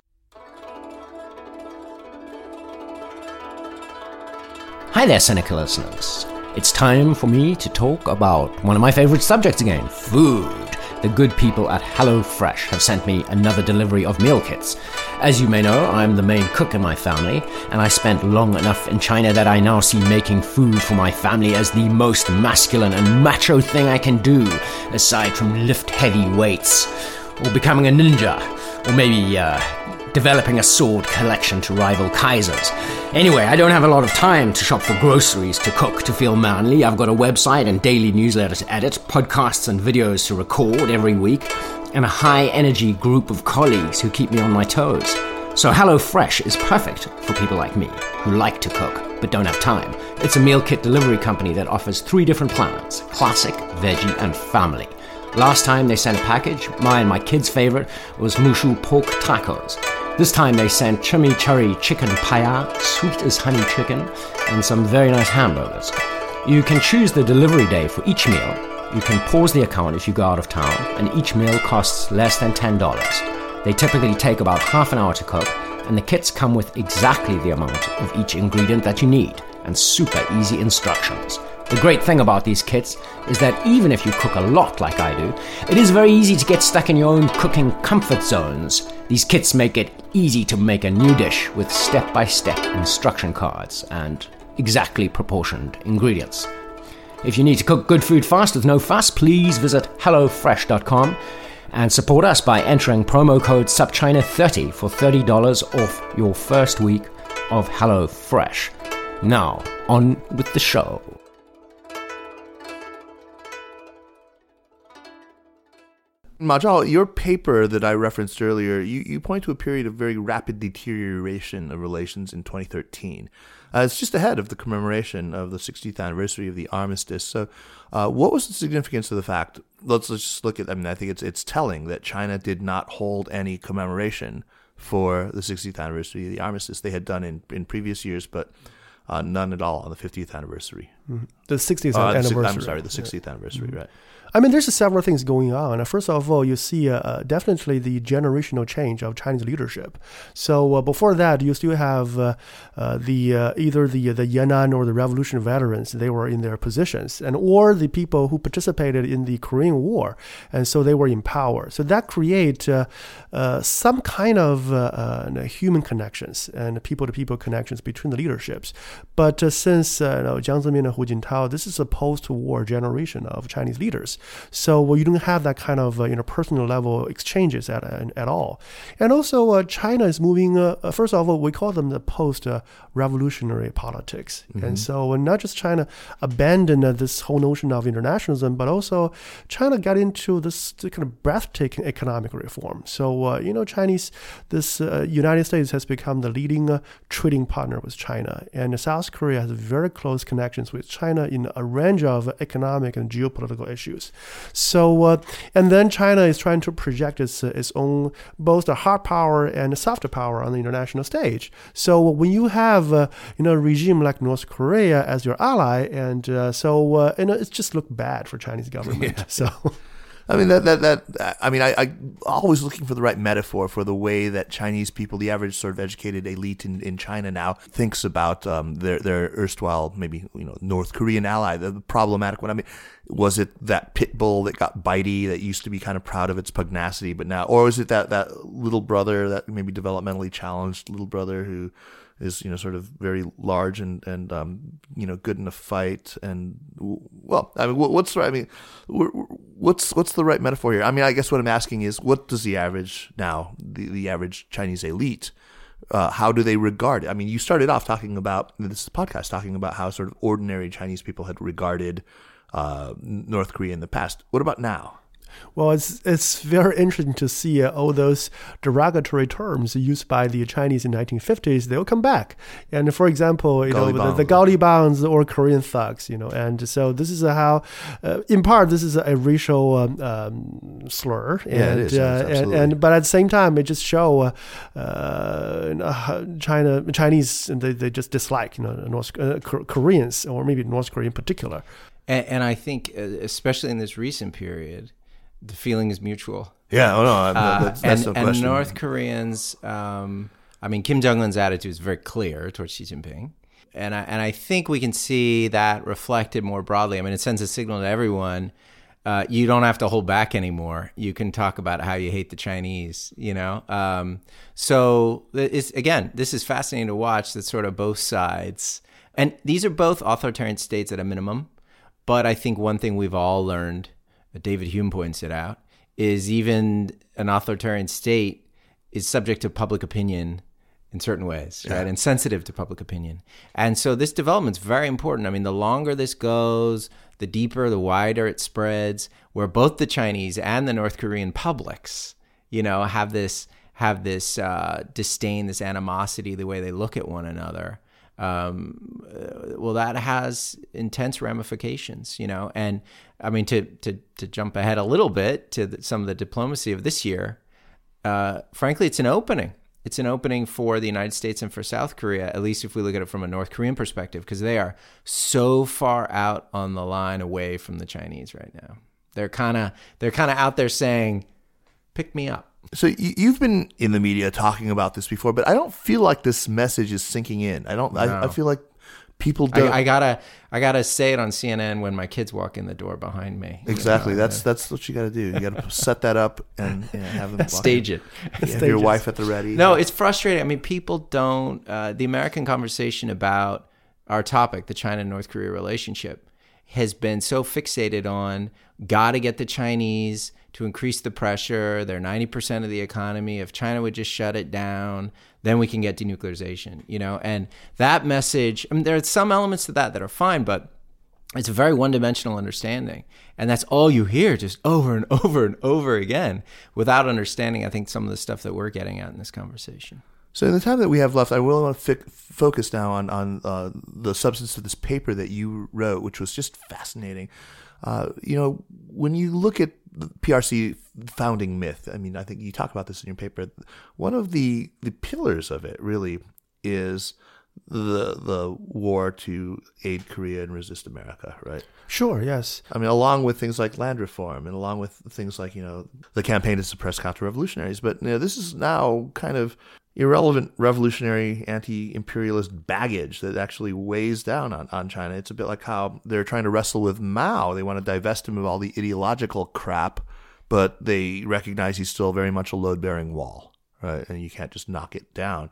Hi there, Sinica listeners. It's time for me to talk about one of my favorite subjects again food. The good people at HelloFresh have sent me another delivery of meal kits. As you may know, I'm the main cook in my family, and I spent long enough in China that I now see making food for my family as the most masculine and macho thing I can do, aside from lift heavy weights, or becoming a ninja, or maybe, uh, developing a sword collection to rival Kaiser's. Anyway, I don't have a lot of time to shop for groceries, to cook, to feel manly. I've got a website and daily newsletter to edit, podcasts and videos to record every week, and a high energy group of colleagues who keep me on my toes. So HelloFresh is perfect for people like me who like to cook but don't have time. It's a meal kit delivery company that offers three different plans classic, veggie, and family. Last time they sent a package, my and my kids' favorite was Mushu pork tacos. This time they sent chimichurri chicken paya, sweet as honey chicken, and some very nice hamburgers. You can choose the delivery day for each meal. You can pause the account if you go out of town, and each meal costs less than $10. They typically take about half an hour to cook, and the kits come with exactly the amount of each ingredient that you need, and super easy instructions. The great thing about these kits is that even if you cook a lot like I do, it is very easy to get stuck in your own cooking comfort zones. These kits make it easy to make a new dish with step by step instruction cards and exactly proportioned ingredients. If you need to cook good food fast with no fuss, please visit HelloFresh.com and support us by entering promo code SupChina30 for $30 off your first week of HelloFresh. Now, on with the show. Ma Zhao, your paper that I referenced earlier, you, you point to a period of very rapid deterioration of relations in 2013. Uh, it's just ahead of the commemoration of the 60th anniversary of the armistice. So, uh, what was the significance of the fact? Let's, let's just look at. I mean, I think it's it's telling that China did not hold any commemoration for the 60th anniversary of the armistice. They had done in in previous years, but uh, none at all on the 50th anniversary. The 60th Uh, the anniversary. I'm sorry, the 60th anniversary, right? I mean, there's several things going on. First of all, you see uh, uh, definitely the generational change of Chinese leadership. So uh, before that, you still have uh, uh, the uh, either the the Yan'an or the Revolution veterans. They were in their positions, and or the people who participated in the Korean War, and so they were in power. So that create some kind of human connections and people-to-people connections between the leaderships. But since you know, Jiang Zemin and Hu Jintao, this is a post-war generation of Chinese leaders. So well, you don't have that kind of uh, you know personal level exchanges at uh, at all. And also, uh, China is moving. First of all, we call them the post-revolutionary politics. And so, not just China abandoned uh, this whole notion of internationalism, but also China got into this kind of breathtaking economic reform. So, uh, you know, Chinese, this uh, United States has become the leading uh, trading partner with China, and South Korea has very close connections with China in a range of economic and geopolitical issues. So, uh, and then China is trying to project its uh, its own both the hard power and a soft power on the international stage. So when you have uh, you know a regime like North Korea as your ally, and uh, so uh, you know it's just looked bad for Chinese government. So. I mean that that that I mean I, I always looking for the right metaphor for the way that Chinese people, the average sort of educated elite in, in China now, thinks about um, their their erstwhile maybe you know North Korean ally, the, problematic one. I mean, was it that pit bull that got bitey that used to be kind of proud of its pugnacity, but now, or was it that that little brother that maybe developmentally challenged little brother who is you know sort of very large and and um, you know good in a fight and well I mean what's the I mean what's what's the right metaphor here? I mean I guess what I'm asking is what does the average now the the average Chinese elite uh, how do they regard it? I mean you started off talking about this podcast talking about how sort of ordinary Chinese people had regarded uh, North Korea in the past. What about now well, it's it's very interesting to see uh, all those derogatory terms used by the Chinese in the 1950s. They'll come back, and for example, you know the, the Gaolibangs or Korean thugs, you know, and so this is how, uh, in part, this is a racial um, um, slur, and, yeah, it is. Uh, and, and, but at the same time, it just show uh, uh, China Chinese they, they just dislike you know North uh, Koreans or maybe North Korea in particular. And, and I think, especially in this recent period the feeling is mutual. Yeah, oh no, that's, that's and, no and North Koreans, um, I mean, Kim Jong Un's attitude is very clear towards Xi Jinping, and I, and I think we can see that reflected more broadly. I mean, it sends a signal to everyone. Uh, you don't have to hold back anymore. You can talk about how you hate the Chinese, you know. Um, so it's again, this is fascinating to watch. That sort of both sides, and these are both authoritarian states at a minimum. But I think one thing we've all learned David Hume points it out, is even an authoritarian state is subject to public opinion in certain ways, yeah. right? And sensitive to public opinion. And so this development's very important. I mean, the longer this goes, the deeper, the wider it spreads, where both the Chinese and the North Korean publics, you know, have this have this uh, disdain, this animosity, the way they look at one another um, uh, well, that has intense ramifications, you know. And I mean, to to to jump ahead a little bit to the, some of the diplomacy of this year, uh, frankly, it's an opening. It's an opening for the United States and for South Korea, at least if we look at it from a North Korean perspective, because they are so far out on the line away from the Chinese right now. They're kind of they're kind of out there saying, "Pick me up." So you've been in the media talking about this before, but I don't feel like this message is sinking in. I don't. No. I, I, feel like people don't. I, I, gotta. I gotta say it on CNN when my kids walk in the door behind me. Exactly. You know, that's that's what you got to do. You got to set that up and have them stage it. Your wife at the ready. No, it's frustrating. I mean, people don't. Uh, the American conversation about our topic, the China North Korea relationship, has been so fixated on got to get the Chinese to increase the pressure. They're 90% of the economy. If China would just shut it down, then we can get denuclearization, you know? And that message, I mean, there are some elements to that that are fine, but it's a very one dimensional understanding. And that's all you hear just over and over and over again without understanding, I think, some of the stuff that we're getting at in this conversation. So, in the time that we have left, I really want to focus now on on uh, the substance of this paper that you wrote, which was just fascinating. Uh, you know, when you look at the PRC founding myth, I mean, I think you talk about this in your paper. One of the the pillars of it really is the the war to aid Korea and resist America, right? Sure, yes. I mean, along with things like land reform and along with things like you know the campaign to suppress counter-revolutionaries, but you know this is now kind of irrelevant revolutionary anti-imperialist baggage that actually weighs down on, on China. It's a bit like how they're trying to wrestle with Mao. They want to divest him of all the ideological crap, but they recognize he's still very much a load-bearing wall, right? And you can't just knock it down.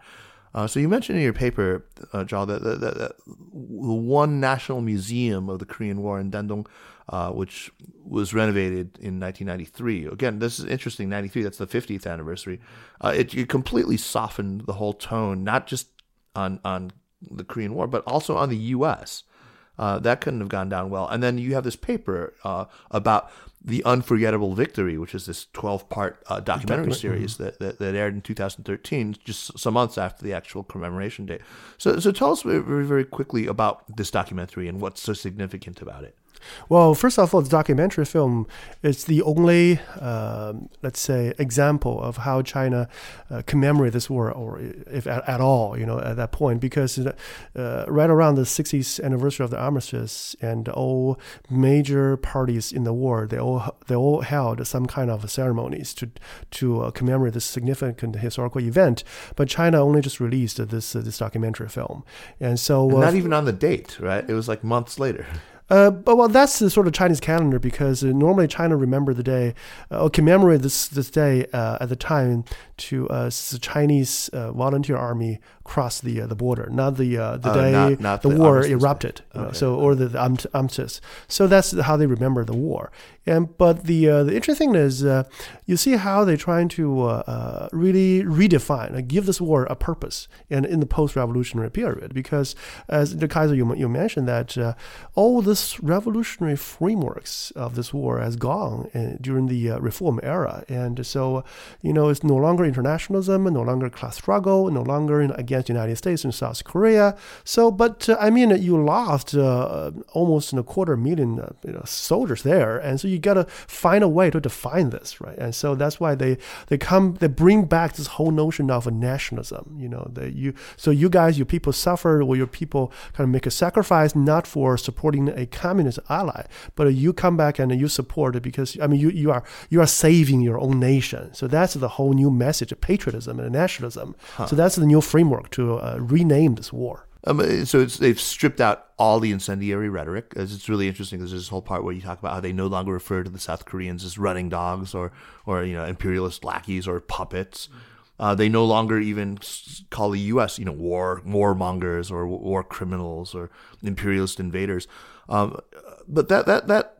Uh, so you mentioned in your paper, uh, Zhao, that, that, that, that, the one national museum of the Korean War in Dandong uh, which was renovated in 1993. Again, this is interesting. 93, that's the 50th anniversary. Uh, it, it, completely softened the whole tone, not just on on the Korean War, but also on the U.S. Uh, that couldn't have gone down well. And then you have this paper uh, about the Unforgettable Victory, which is this 12 part uh, documentary series that, that, that aired in 2013, just some months after the actual commemoration date. So, so tell us very, very quickly about this documentary and what's so significant about it. Well, first of all, the documentary film is the only, um, let's say, example of how China uh, commemorate this war, or if at, at, all, you know, at that point, because uh, right around the 60th anniversary of the armistice, and all major parties in the war, they all they all held some kind of ceremonies to to uh, commemorate this significant historical event. But China only just released this this documentary film, and so and not uh, even on the date, right? It was like months later. Uh, but well, that's the sort of Chinese calendar because uh, normally China remember the day uh, or commemorate this this day uh, at the time to uh, the Chinese uh, volunteer army cross the the border, not the the day not, not the, the, war erupted. Okay. Know, so or the, the armistice. So that's how they remember the war. And but the the interesting thing is you see how they're trying to really redefine, give this war a purpose, and in the post-revolutionary period, because as the Kaiser you, you mentioned that all this revolutionary frameworks of this war has gone uh, during the uh, reform era. And so, you know, it's no longer internationalism, no longer class struggle, no longer know, against the United States and South Korea. So, but uh, I mean, you lost uh, almost a quarter million uh, you know, soldiers there. And so you got to find a way to define this, right? And so that's why they, they come, they bring back this whole notion of a nationalism, you know, that you, so you guys, your people suffer or your people kind of make a sacrifice not for supporting a communist ally, but you come back and you support it because I mean you, you are you are saving your own nation. So that's the whole new message of patriotism and nationalism. Huh. So that's the new framework to uh, rename this war. Um, uh, so they've stripped out all the incendiary rhetoric. It's really interesting because there's this whole part where you talk about how they no longer refer to the South Koreans as running dogs or, or you know, imperialist lackeys or puppets. Uh, they no longer even call the U.S. you know war warmongers or war criminals or imperialist invaders. Um, but that that that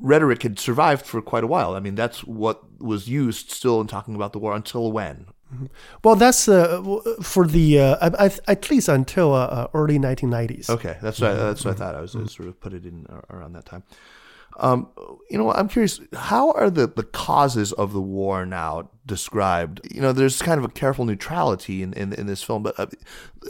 rhetoric had survived for quite a while. I mean, that's what was used still in talking about the war until when. Mm-hmm. Well, that's uh, for the uh, at least until uh, uh early 1990s. Okay, that's what, that's what I thought. I was mm-hmm. sort of put it in around that time. Um, you know, I'm curious, how are the, the causes of the war now described? You know, there's kind of a careful neutrality in, in, in this film, but uh,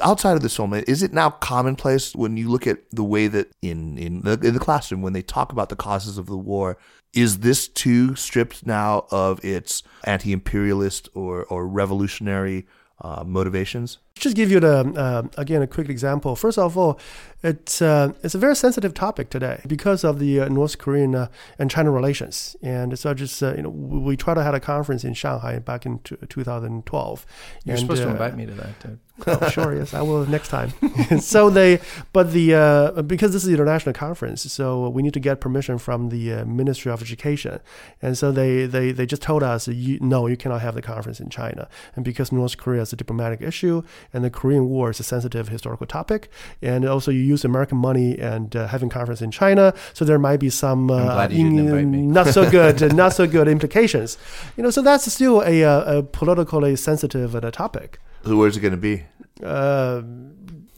outside of this film, is it now commonplace when you look at the way that in, in, the, in the classroom, when they talk about the causes of the war, is this too stripped now of its anti imperialist or, or revolutionary uh, motivations? Just give you the uh, again a quick example. First of all, it's uh, it's a very sensitive topic today because of the uh, North Korean uh, and China relations. And so just uh, you know we tried to have a conference in Shanghai back in t- 2012. You're and, supposed to invite me to that. Dude. oh, sure, yes, I will next time. so they, but the because this is an international conference, so we need to get permission from the Ministry of Education. And so they they they just told us, you, no, you cannot have the conference in China. And because North Korea is a diplomatic issue and the Korean War is a sensitive historical topic, and also you use American money and uh, having conference in China, so there might be some uh, in, not so good, not so good implications. You know, so that's still a, a, uh, politically sensitive uh, topic. So where's it going to be?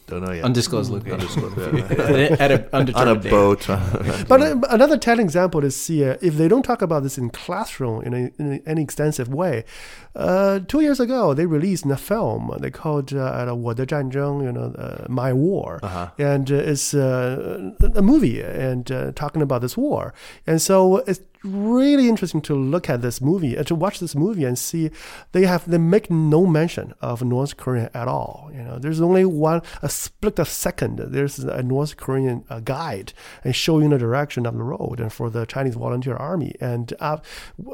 Don't know yet. Undisclosed location. Undisclosed. Yeah. At a, on a boat. but uh, another telling example to see uh, if they don't talk about this in classroom in, a, in any extensive way. Uh, two years ago, they released a film they called uh, you know, uh, My War, uh-huh. and uh, it's a movie and talking about this war. And so it's really interesting to look at this movie, uh, to watch this movie and see they have they make no mention of North Korea at all. You know, there's only one a split a second. There's a North Korean uh, guide and showing the direction of the road and for the Chinese volunteer army. And uh,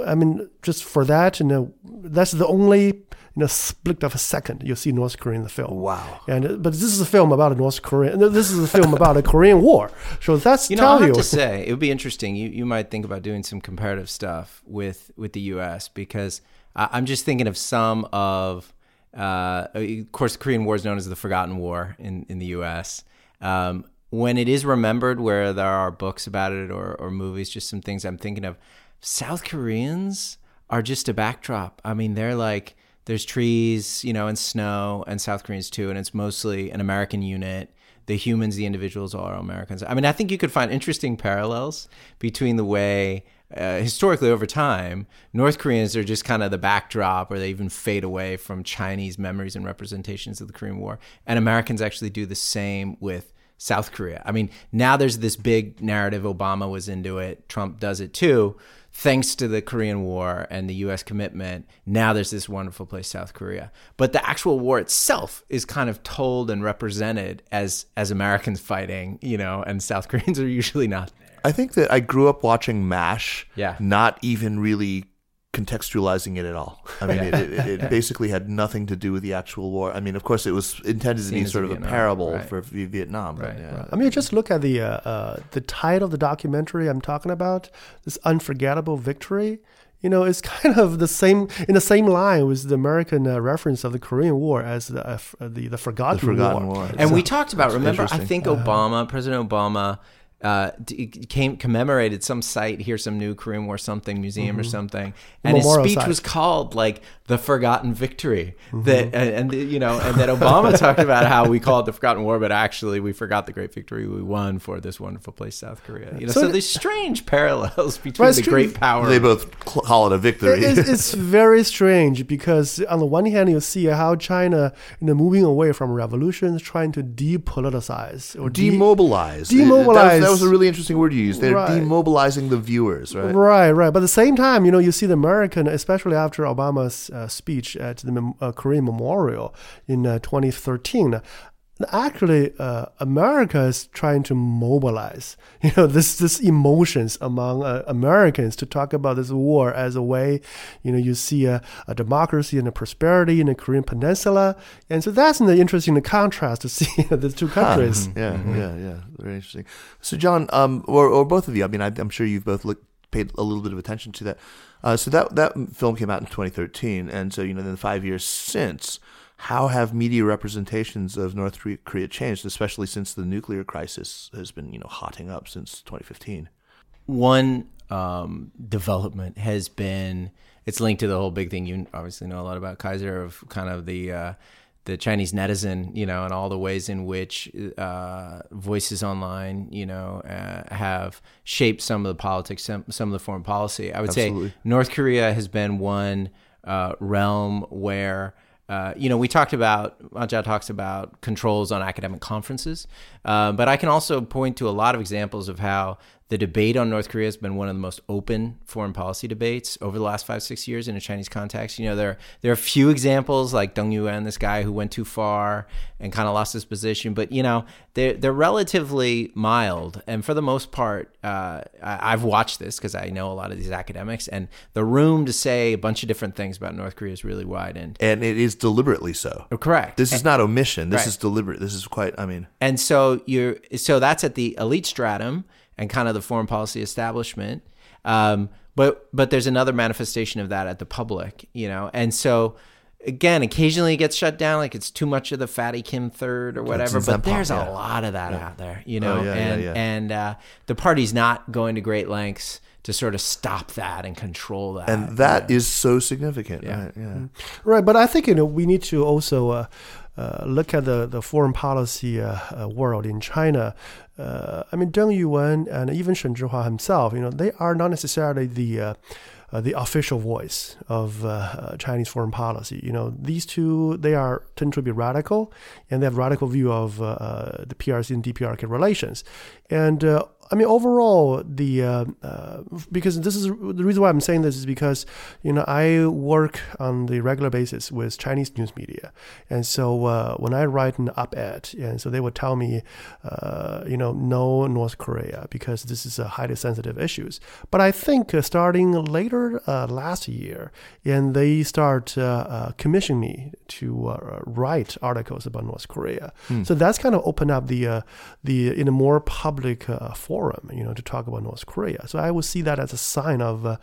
I mean, just for that, you know, that's the only in a split of a second, you see North Korea in the film. Wow! And but this is a film about a North Korean. This is a film about a Korean War. So that's you know. I have you. to say, it would be interesting. You you might think about doing some comparative stuff with with the U.S. because I'm just thinking of some of. Uh, of course, the Korean War is known as the Forgotten War in in the U.S. Um, when it is remembered, where there are books about it or or movies, just some things I'm thinking of. South Koreans are just a backdrop. I mean, they're like there's trees, you know, and snow, and South Koreans too, and it's mostly an American unit. The humans, the individuals, are Americans. I mean, I think you could find interesting parallels between the way uh, historically over time, North Koreans are just kind of the backdrop, or they even fade away from Chinese memories and representations of the Korean War. And Americans actually do the same with South Korea. I mean, now there's this big narrative. Obama was into it. Trump does it too. Thanks to the Korean War and the U.S. commitment, now there's this wonderful place, South Korea. But the actual war itself is kind of told and represented as as Americans fighting, you know, and South Koreans are usually not. there. I think that I grew up watching MASH, Yeah. not even really contextualizing it at all. I mean, it, it, it basically had nothing to do with the actual war. I mean, of course, it was intended to be sort of a parable right. for V- Vietnam. but Right, yeah. I mean, just look at the uh, uh, the title of the documentary I'm talking about. This unforgettable victory. You know, it's kind of the same in the same line with the American uh, reference of the Korean War as the uh, f- the, the forgotten, The Forgotten War. And we talked about. Remember, I think Obama, President Obama, uh, came commemorated some site here, some new Korean War something museum or something, and his speech site. was called like the Forgotten Victory. That and, and you know, and that Obama talked about how we call it the Forgotten War, but actually we forgot the great victory we won for this wonderful place, South Korea. You know, So so, the- there's strange parallels between Right, the it's true. great power. They both call it a victory. it's, it's very strange because on the one hand you see how China, you know, moving away from revolutions, trying to depoliticize or de- Demobilize. That was, Demobilize. that was a really interesting word you used. They're Right. demobilizing the viewers, right? Right, right. But at the same time, you know, you see the American, especially after Obama's uh, speech at the Mem- uh, Korean Memorial in uh, 2013. Actually, uh, America is trying to mobilize, you know, this this emotions among uh, Americans to talk about this war as a way, you know, you see a, a democracy and a prosperity in the Korean Peninsula, and so that's an interesting contrast to see the two countries. Yeah, yeah, yeah. Very interesting. So, John, um, or, or both of you, I mean, I, I'm sure you've both looked, paid a little bit of attention to that. Uh, so that that film came out in 2013, and so you know, then five years since, how have media representations of North Korea- Korea changed, especially since the nuclear crisis has been you know hotting up since 2015? one um, development has been it's linked to the whole big thing you obviously know a lot about Kaiser of kind of the uh, the Chinese netizen, you know, and all the ways in which uh, voices online, you know, uh, have shaped some of the politics, some, some of the foreign policy. I would Absolutely. say North Korea has been one uh, realm where. Uh, you know, we talked about, Ajah talks about controls on academic conferences, uh, but I can also point to a lot of examples of how the debate on North Korea has been one of the most open foreign policy debates over the last five, six years in a Chinese context. You know, there there are a few examples like Deng Yuwen, this guy who went too far and kind of lost his position, but you know, they're they're relatively mild, and for the most part, uh, I, I've watched this because I know a lot of these academics, and the room to say a bunch of different things about North Korea is really widened. And it is deliberately so. Correct. This is not omission. This Right. is deliberate. This is quite. I mean, And so you're so that's at the elite stratum and kind of the foreign policy establishment. Um, but but there's another manifestation of that at the public, you know. And so again, occasionally it gets shut down, like it's too much of the fatty Kim third or whatever. in But Zenpop, there's yeah. a lot of that out there, you know. Oh, yeah, yeah, and yeah. and uh, the party's not going to great lengths to sort of stop that and control that. and that is so significant. Yeah. Right? Yeah. Right, but I think you know we need to also uh, uh, look at the, the foreign policy uh, uh, world in China. Uh, I mean, Deng Yuwen and even Shen Zhihua himself, you know, they are not necessarily the uh, uh, the official voice of uh, uh, Chinese foreign policy. You know, these two they are tend to be radical, and they have radical view of uh, the PRC and DPRK relations. And I mean, overall, the uh, uh, because this is the reason why I'm saying this is because you know I work on the regular basis with Chinese news media, and so uh, when I write an op-ed, and so they would tell me, uh, you know, no North Korea because this is a highly sensitive issues. But I think uh, starting later uh, last year, and they start commissioning me to uh, write articles about North Korea. So that's kind of opened up the uh, the in a more public uh, forum, you know, to talk about North Korea. So I would see that as a sign of uh,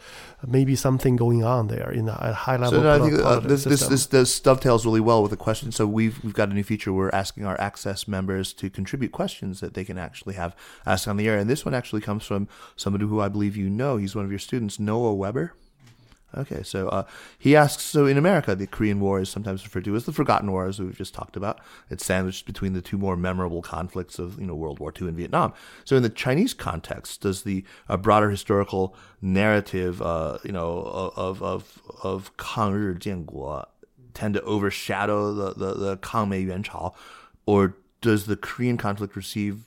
maybe something going on there in a, high level. So I think uh, this, this this this dovetails really well with the question. So we've we've got a new feature. We're asking our Access members to contribute questions that they can actually have asked on the air. And this one actually comes from somebody who I believe you know. He's one of your students, Noah Weber. Okay, so uh, he asks. So in America, the Korean War is sometimes referred to as the Forgotten War, as we've just talked about. It's sandwiched between the two more memorable conflicts of you know World War II and Vietnam. So in the Chinese context, does the uh, broader historical narrative, uh, you know, of of of Kang tend to overshadow the the, the Kang Mei Yuan Chao, or does the Korean conflict receive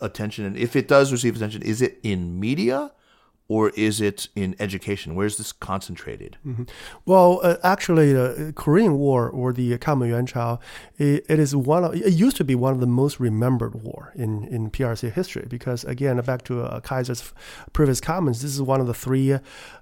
attention? And if it does receive attention, is it in media? Or is it in education? Where's this concentrated? Well, uh, actually, the Korean War or the Yuan Chao, it, it is one. Of, it used to be one of the most remembered war in, in PRC history because, again, back to uh, Kaiser's previous comments, this is one of the three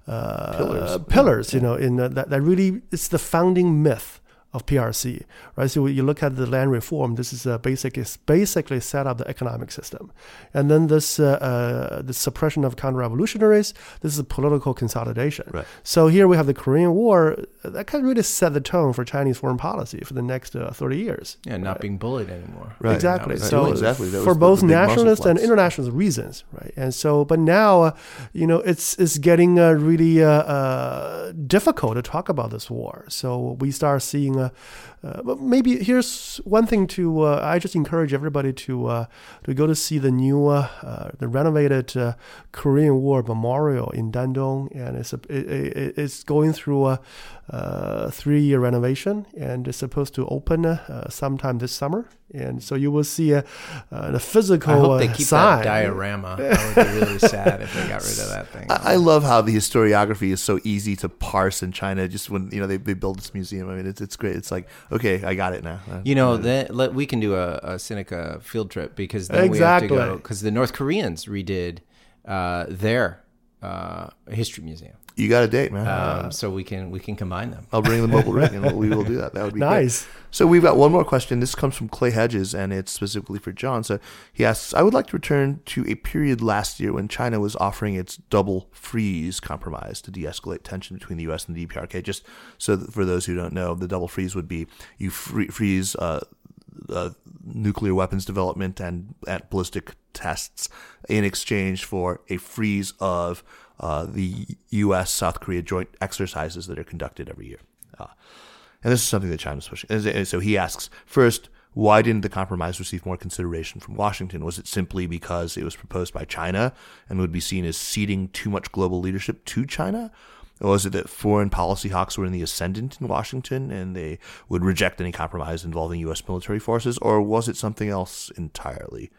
uh, Pillars. pillars. You know, in uh, that that really it's the founding myth of PRC, right? So you look at the land reform. This is a basic is basically set up the economic system, and then this uh, uh, the suppression of counter-revolutionaries. This is a political consolidation. Right. So here we have the Korean War. That kind of really set the tone for Chinese foreign policy for the next uh, thirty years. Yeah, not being bullied anymore. Right. Exactly. Right. So Exactly. That for both the big muscle nationalist and flex. international reasons, right? And so, but now, uh, you know, it's it's getting uh, really uh, uh, difficult to talk about this war. So we start seeing. Uh, but maybe here's one thing to. Uh, I just encourage everybody to uh, to go to see the new, uh, uh, the renovated uh, Korean War Memorial in Dandong, and it's a, it, it, it's going through a, uh three-year renovation, and it's supposed to open uh, sometime this summer. And so you will see uh, uh, the physical I hope they uh, keep sign. that diorama. That would be really sad if they got rid of that thing. I I love how the historiography is so easy to parse in China. Just when you know they, they build this museum, I mean it's it's great. It's like okay, I got it now. Uh, You know, then let, we can do a, a Sinica field trip because then Exactly. we have to go because the North Koreans redid uh, their uh, history museum, you got a date, man. um, so we can we can combine them. I'll bring the mobile rig and we will do that. That would be great. Nice. So we've got one more question. This comes from Clay Hedges, and it's specifically for John. So he asks, I would like to return to a period last year when China was offering its double freeze compromise to de-escalate tension between the U.S. and the DPRK. Just so that for those who don't know, the double freeze would be you free, freeze uh, uh, nuclear weapons development and at ballistic tests in exchange for a freeze of uh, the U.S. South Korea joint exercises that are conducted every year. Uh, and this is something that China's pushing. And and so he asks first, why didn't the compromise receive more consideration from Washington? Was it simply because it was proposed by China and would be seen as ceding too much global leadership to China? Or was it that foreign policy hawks were in the ascendant in Washington and they would reject any compromise involving U.S. military forces? Or was it something else entirely?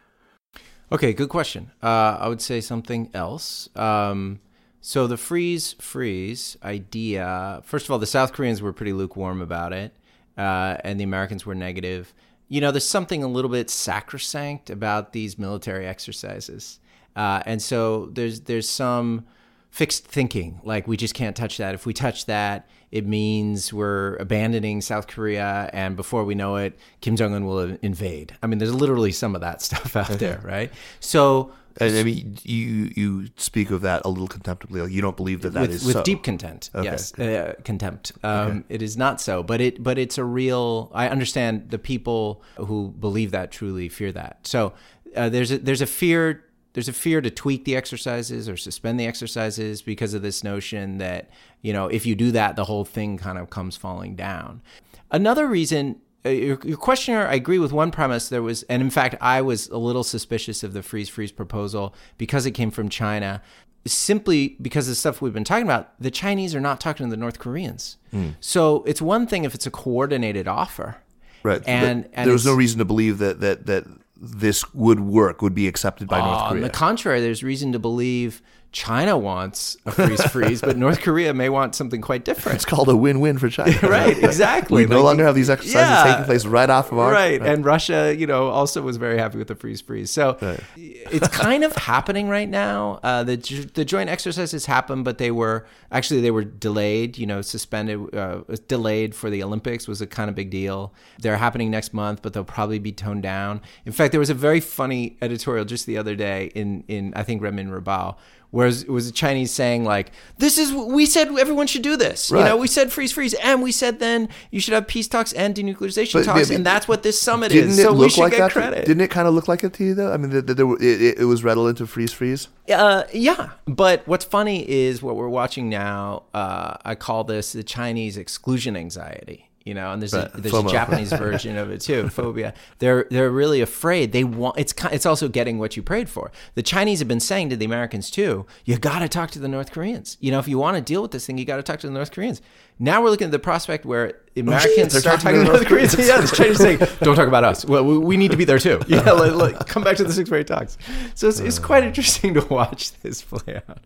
Okay, good question. Uh, I would say something else. Um, so the freeze freeze idea. First of all, the South Koreans were pretty lukewarm about it, uh, and the Americans were negative. You know, there's something a little bit sacrosanct about these military exercises, uh, and so there's there's some fixed thinking like we just can't touch that if we touch that it means we're abandoning south korea and before we know it kim jong-un will invade i mean there's literally some of that stuff out there right so And I mean, you you speak of that a little contemptibly. Like you don't believe that that with, is with so. deep contempt Okay, yes uh, contempt. Um, it is not so but it but it's a real i understand the people who believe that truly fear that. So uh, there's a there's a fear there's a fear to tweak the exercises or suspend the exercises because of this notion that you know if you do that the whole thing kind of comes falling down. Another reason Uh, your, your questioner, I agree with one premise. There was, and in fact, I was a little suspicious of the freeze freeze proposal because it came from China, simply because of the stuff we've been talking about. The Chinese are not talking to the North Koreans, hmm. so it's one thing if it's a coordinated offer, Right. And, and there was no reason to believe that that that this would work, would be accepted by North Korea. On the contrary, there's reason to believe China wants a freeze freeze, but North Korea may want something quite different. it's called a win-win for China. right, exactly. We no longer have these exercises yeah. taking place right off of our right. And Russia, you know, also was very happy with the freeze freeze. So it's kind of happening right now. Uh, the the joint exercises happened, but they were actually they were delayed. You know, suspended, uh, delayed for the Olympics was a kind of big deal. They're happening next month, but they'll probably be toned down. In fact, there was a very funny editorial just the other day in in I think Renmin Ribao Whereas it was the Chinese saying like, "This is we said everyone should do this. You know, we said freeze, freeze, and we said then you should have peace talks and denuclearization But, talks, yeah, and that's what this summit Didn't is. it So we should like get that? to- credit. Didn't it kind of look like it to you though? I mean, there were, it, it- it was redolent of freeze freeze. Uh, yeah, but what's funny is what we're watching now. Uh, I call this the Chinese exclusion anxiety. You know, and there's a, there's FOMO. a Japanese version of it too, phobia. They're they're really afraid. They want it's it's also getting what you prayed for. The Chinese have been saying to the Americans too, you got to talk to the North Koreans. You know, if you want to deal with this thing, you got to talk to the North Koreans. Now we're looking at the prospect where Americans They're start talking talking to to the the North Koreans. yeah, the Chinese saying, "Don't talk about us. Well, we, we need to be there too. Yeah, like, like, come back to the six way talks." So it's, it's quite interesting to watch this play out.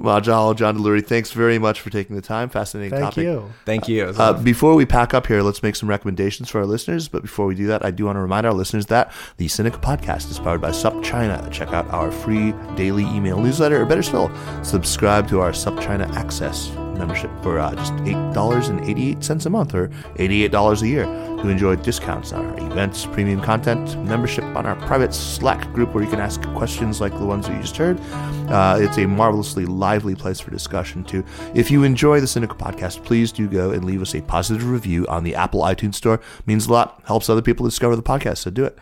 Ma Zhao John Delury, thanks very much for taking the time. Fascinating Thank topic. you. Thank you. It Uh, lot before we pack up here, let's make some recommendations for our listeners. But before we do that, I do want to remind our listeners that the Sinica Podcast is powered by SupChina. Check out our free daily email newsletter, or better still, subscribe to our SupChina Access membership for uh, just $8.88 a month or $88 a year to enjoy discounts on our events, premium content, membership on our private Slack group where you can ask questions like the ones that you just heard. Uh, it's a marvelously lively place for discussion, too. If you enjoy the Sinica Podcast, please do go and leave us a positive review on the Apple iTunes Store. means a lot, helps other people discover the podcast, so do it.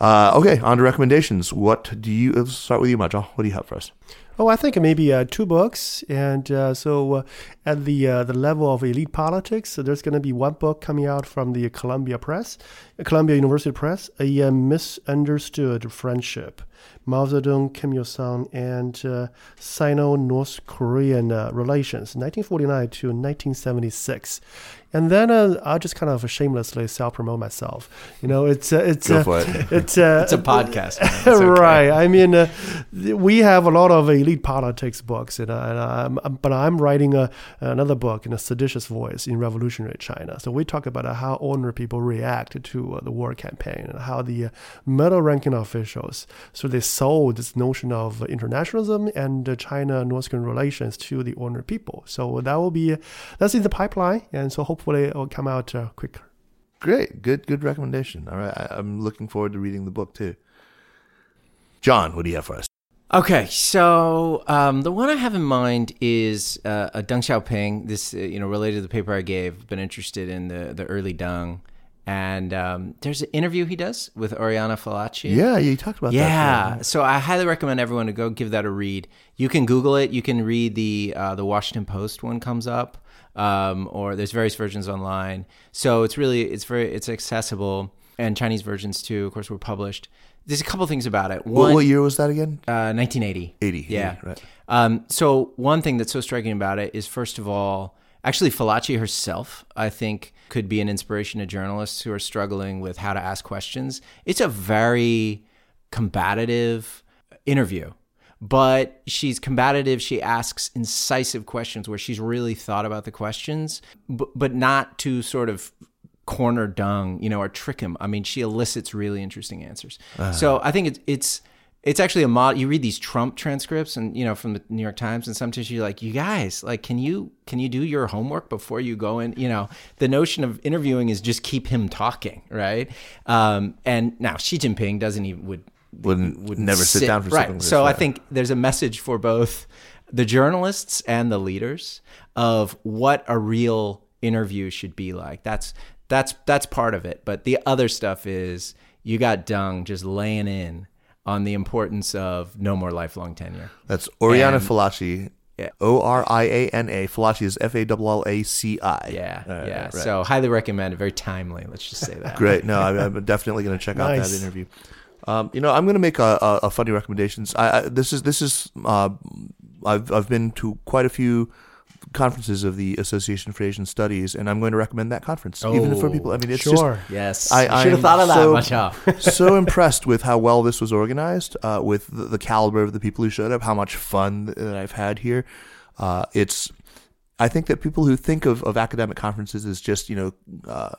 Uh, okay, on to recommendations. What do you, let's start with you, Ma Zhao. What do you have for us? Oh, I think maybe uh, two books, and uh, so uh, at the uh, the level of elite politics, there's going to be one book coming out from the Columbia Press, Columbia University Press, a uh, misunderstood friendship, Mao Zedong, Kim Il Sung, and uh, Sino-North Korean relations, 1949 to 1976. And then uh, I'll just kind of shamelessly self-promote myself. You know, it's uh, it's Go uh, for it. it's uh, it's a podcast. It's okay. right. I mean, uh, we have a lot of elite politics books, and, uh, and I'm, I'm- but I'm writing a, another book in a seditious voice in revolutionary China. So we talk about uh, how ordinary people react to uh, the war campaign and how the uh, middle-ranking officials so they sold this notion of internationalism and uh, China-North Korean relations to the ordinary people. So that will be that's in the pipeline, and so hopefully it will come out uh, quicker. Great, good, good recommendation. All right, I, I'm looking forward to reading the book too. John, what do you have for us? Okay, so um, the one I have in mind is uh, a Deng Xiaoping. This, uh, you know, related to the paper I gave. Been interested in the the early Deng, and um, there's an interview he does with Oriana Fallaci. Yeah, you talked about that. Yeah, so I highly recommend everyone to go give that a read. You can Google it. You can read the uh, the Washington Post one comes up, um, or there's various versions online. So it's really it's very it's accessible, and Chinese versions too, of course, were published. There's a couple things about it. What, One, what year was that again? uh, 1980. 80. Yeah. right. Um, so one thing that's so striking about it is, first of all, actually Fallaci herself, I think, could be an inspiration to journalists who are struggling with how to ask questions. It's a very combative interview. But she's combative. She asks incisive questions where she's really thought about the questions, but, but not to sort of corner Deng, you know, or trick him. I mean, she elicits really interesting answers. So I think it's it's it's actually a mod. You read these Trump transcripts, and you know, from the New York Times, and sometimes you're like, you guys, like, can you can you do your homework before you go in? You know, the notion of interviewing is just keep him talking, right? Um, and now Xi Jinping doesn't even would Wouldn't- would never sit down for right. something like So I think there's a message for both the journalists and the leaders of what a real interview should be like. That's that's that's part of it. But the other stuff is you got Deng just laying in on the importance of no more lifelong tenure. That's Oriana And- Fallaci. Yeah. O R I A N A. Fallaci is F A L L A C I. Yeah, Right, yeah. right, right. So highly recommend it. Very timely. Let's just say that. Great. No, I, I'm definitely going to check out that interview. Um, you know, I'm going to make a, a, a funny recommendations. I, I this is this is uh, I've I've been to quite a few conferences of the Association for Asian Studies, and I'm going to recommend that conference, even for Oh, people. I mean, it's Sure. Yes. I- should have thought of that, so- just so impressed with how well this was organized, uh, with the, the caliber of the people who showed up, how much fun that I've had here. Uh, it's I think that people who think of, of academic conferences as just you know uh,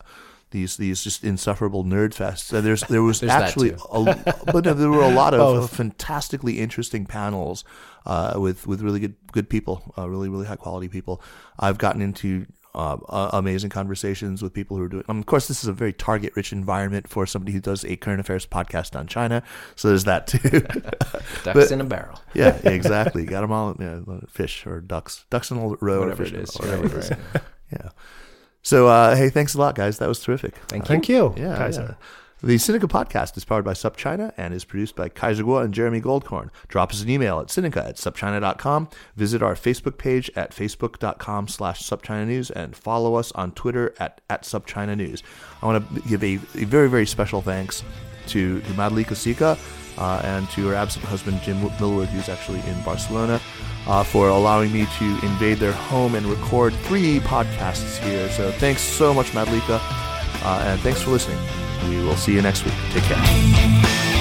these these just insufferable nerd fests. Uh, there's there was There's actually a, but no, there were a lot of, of fantastically interesting panels uh, with with really good good people, uh, really really high quality people. I've gotten into uh, uh, amazing conversations with people who are doing. Um, of course, this is a very target-rich environment for somebody who does a current affairs podcast on China. So there's that too. Ducks But- in a barrel. yeah, exactly. Got them all. Yeah, fish or ducks, ducks in a row, Whatever it is. whatever Right, it is. right. Yeah. So uh, hey, thanks a lot, guys. That was terrific. Thank you. Thank you. Yeah, Kaiser. yeah. The Sinica podcast is powered by SupChina and is produced by Kaiser Kuo and Jeremy Goldkorn. Drop us an email at Sinica at SupChina.com. Visit our Facebook page at Facebook.com slash SupChina News and follow us on Twitter at, at SupChina News. I want to give a, a very, very special thanks to, to Madlika Sikka uh, and to her absent husband, Jim Millward, who's actually in Barcelona, uh, for allowing me to invade their home and record three podcasts here. So thanks so much, Madlika. Uh, and thanks for listening. We will see you next week. Take care.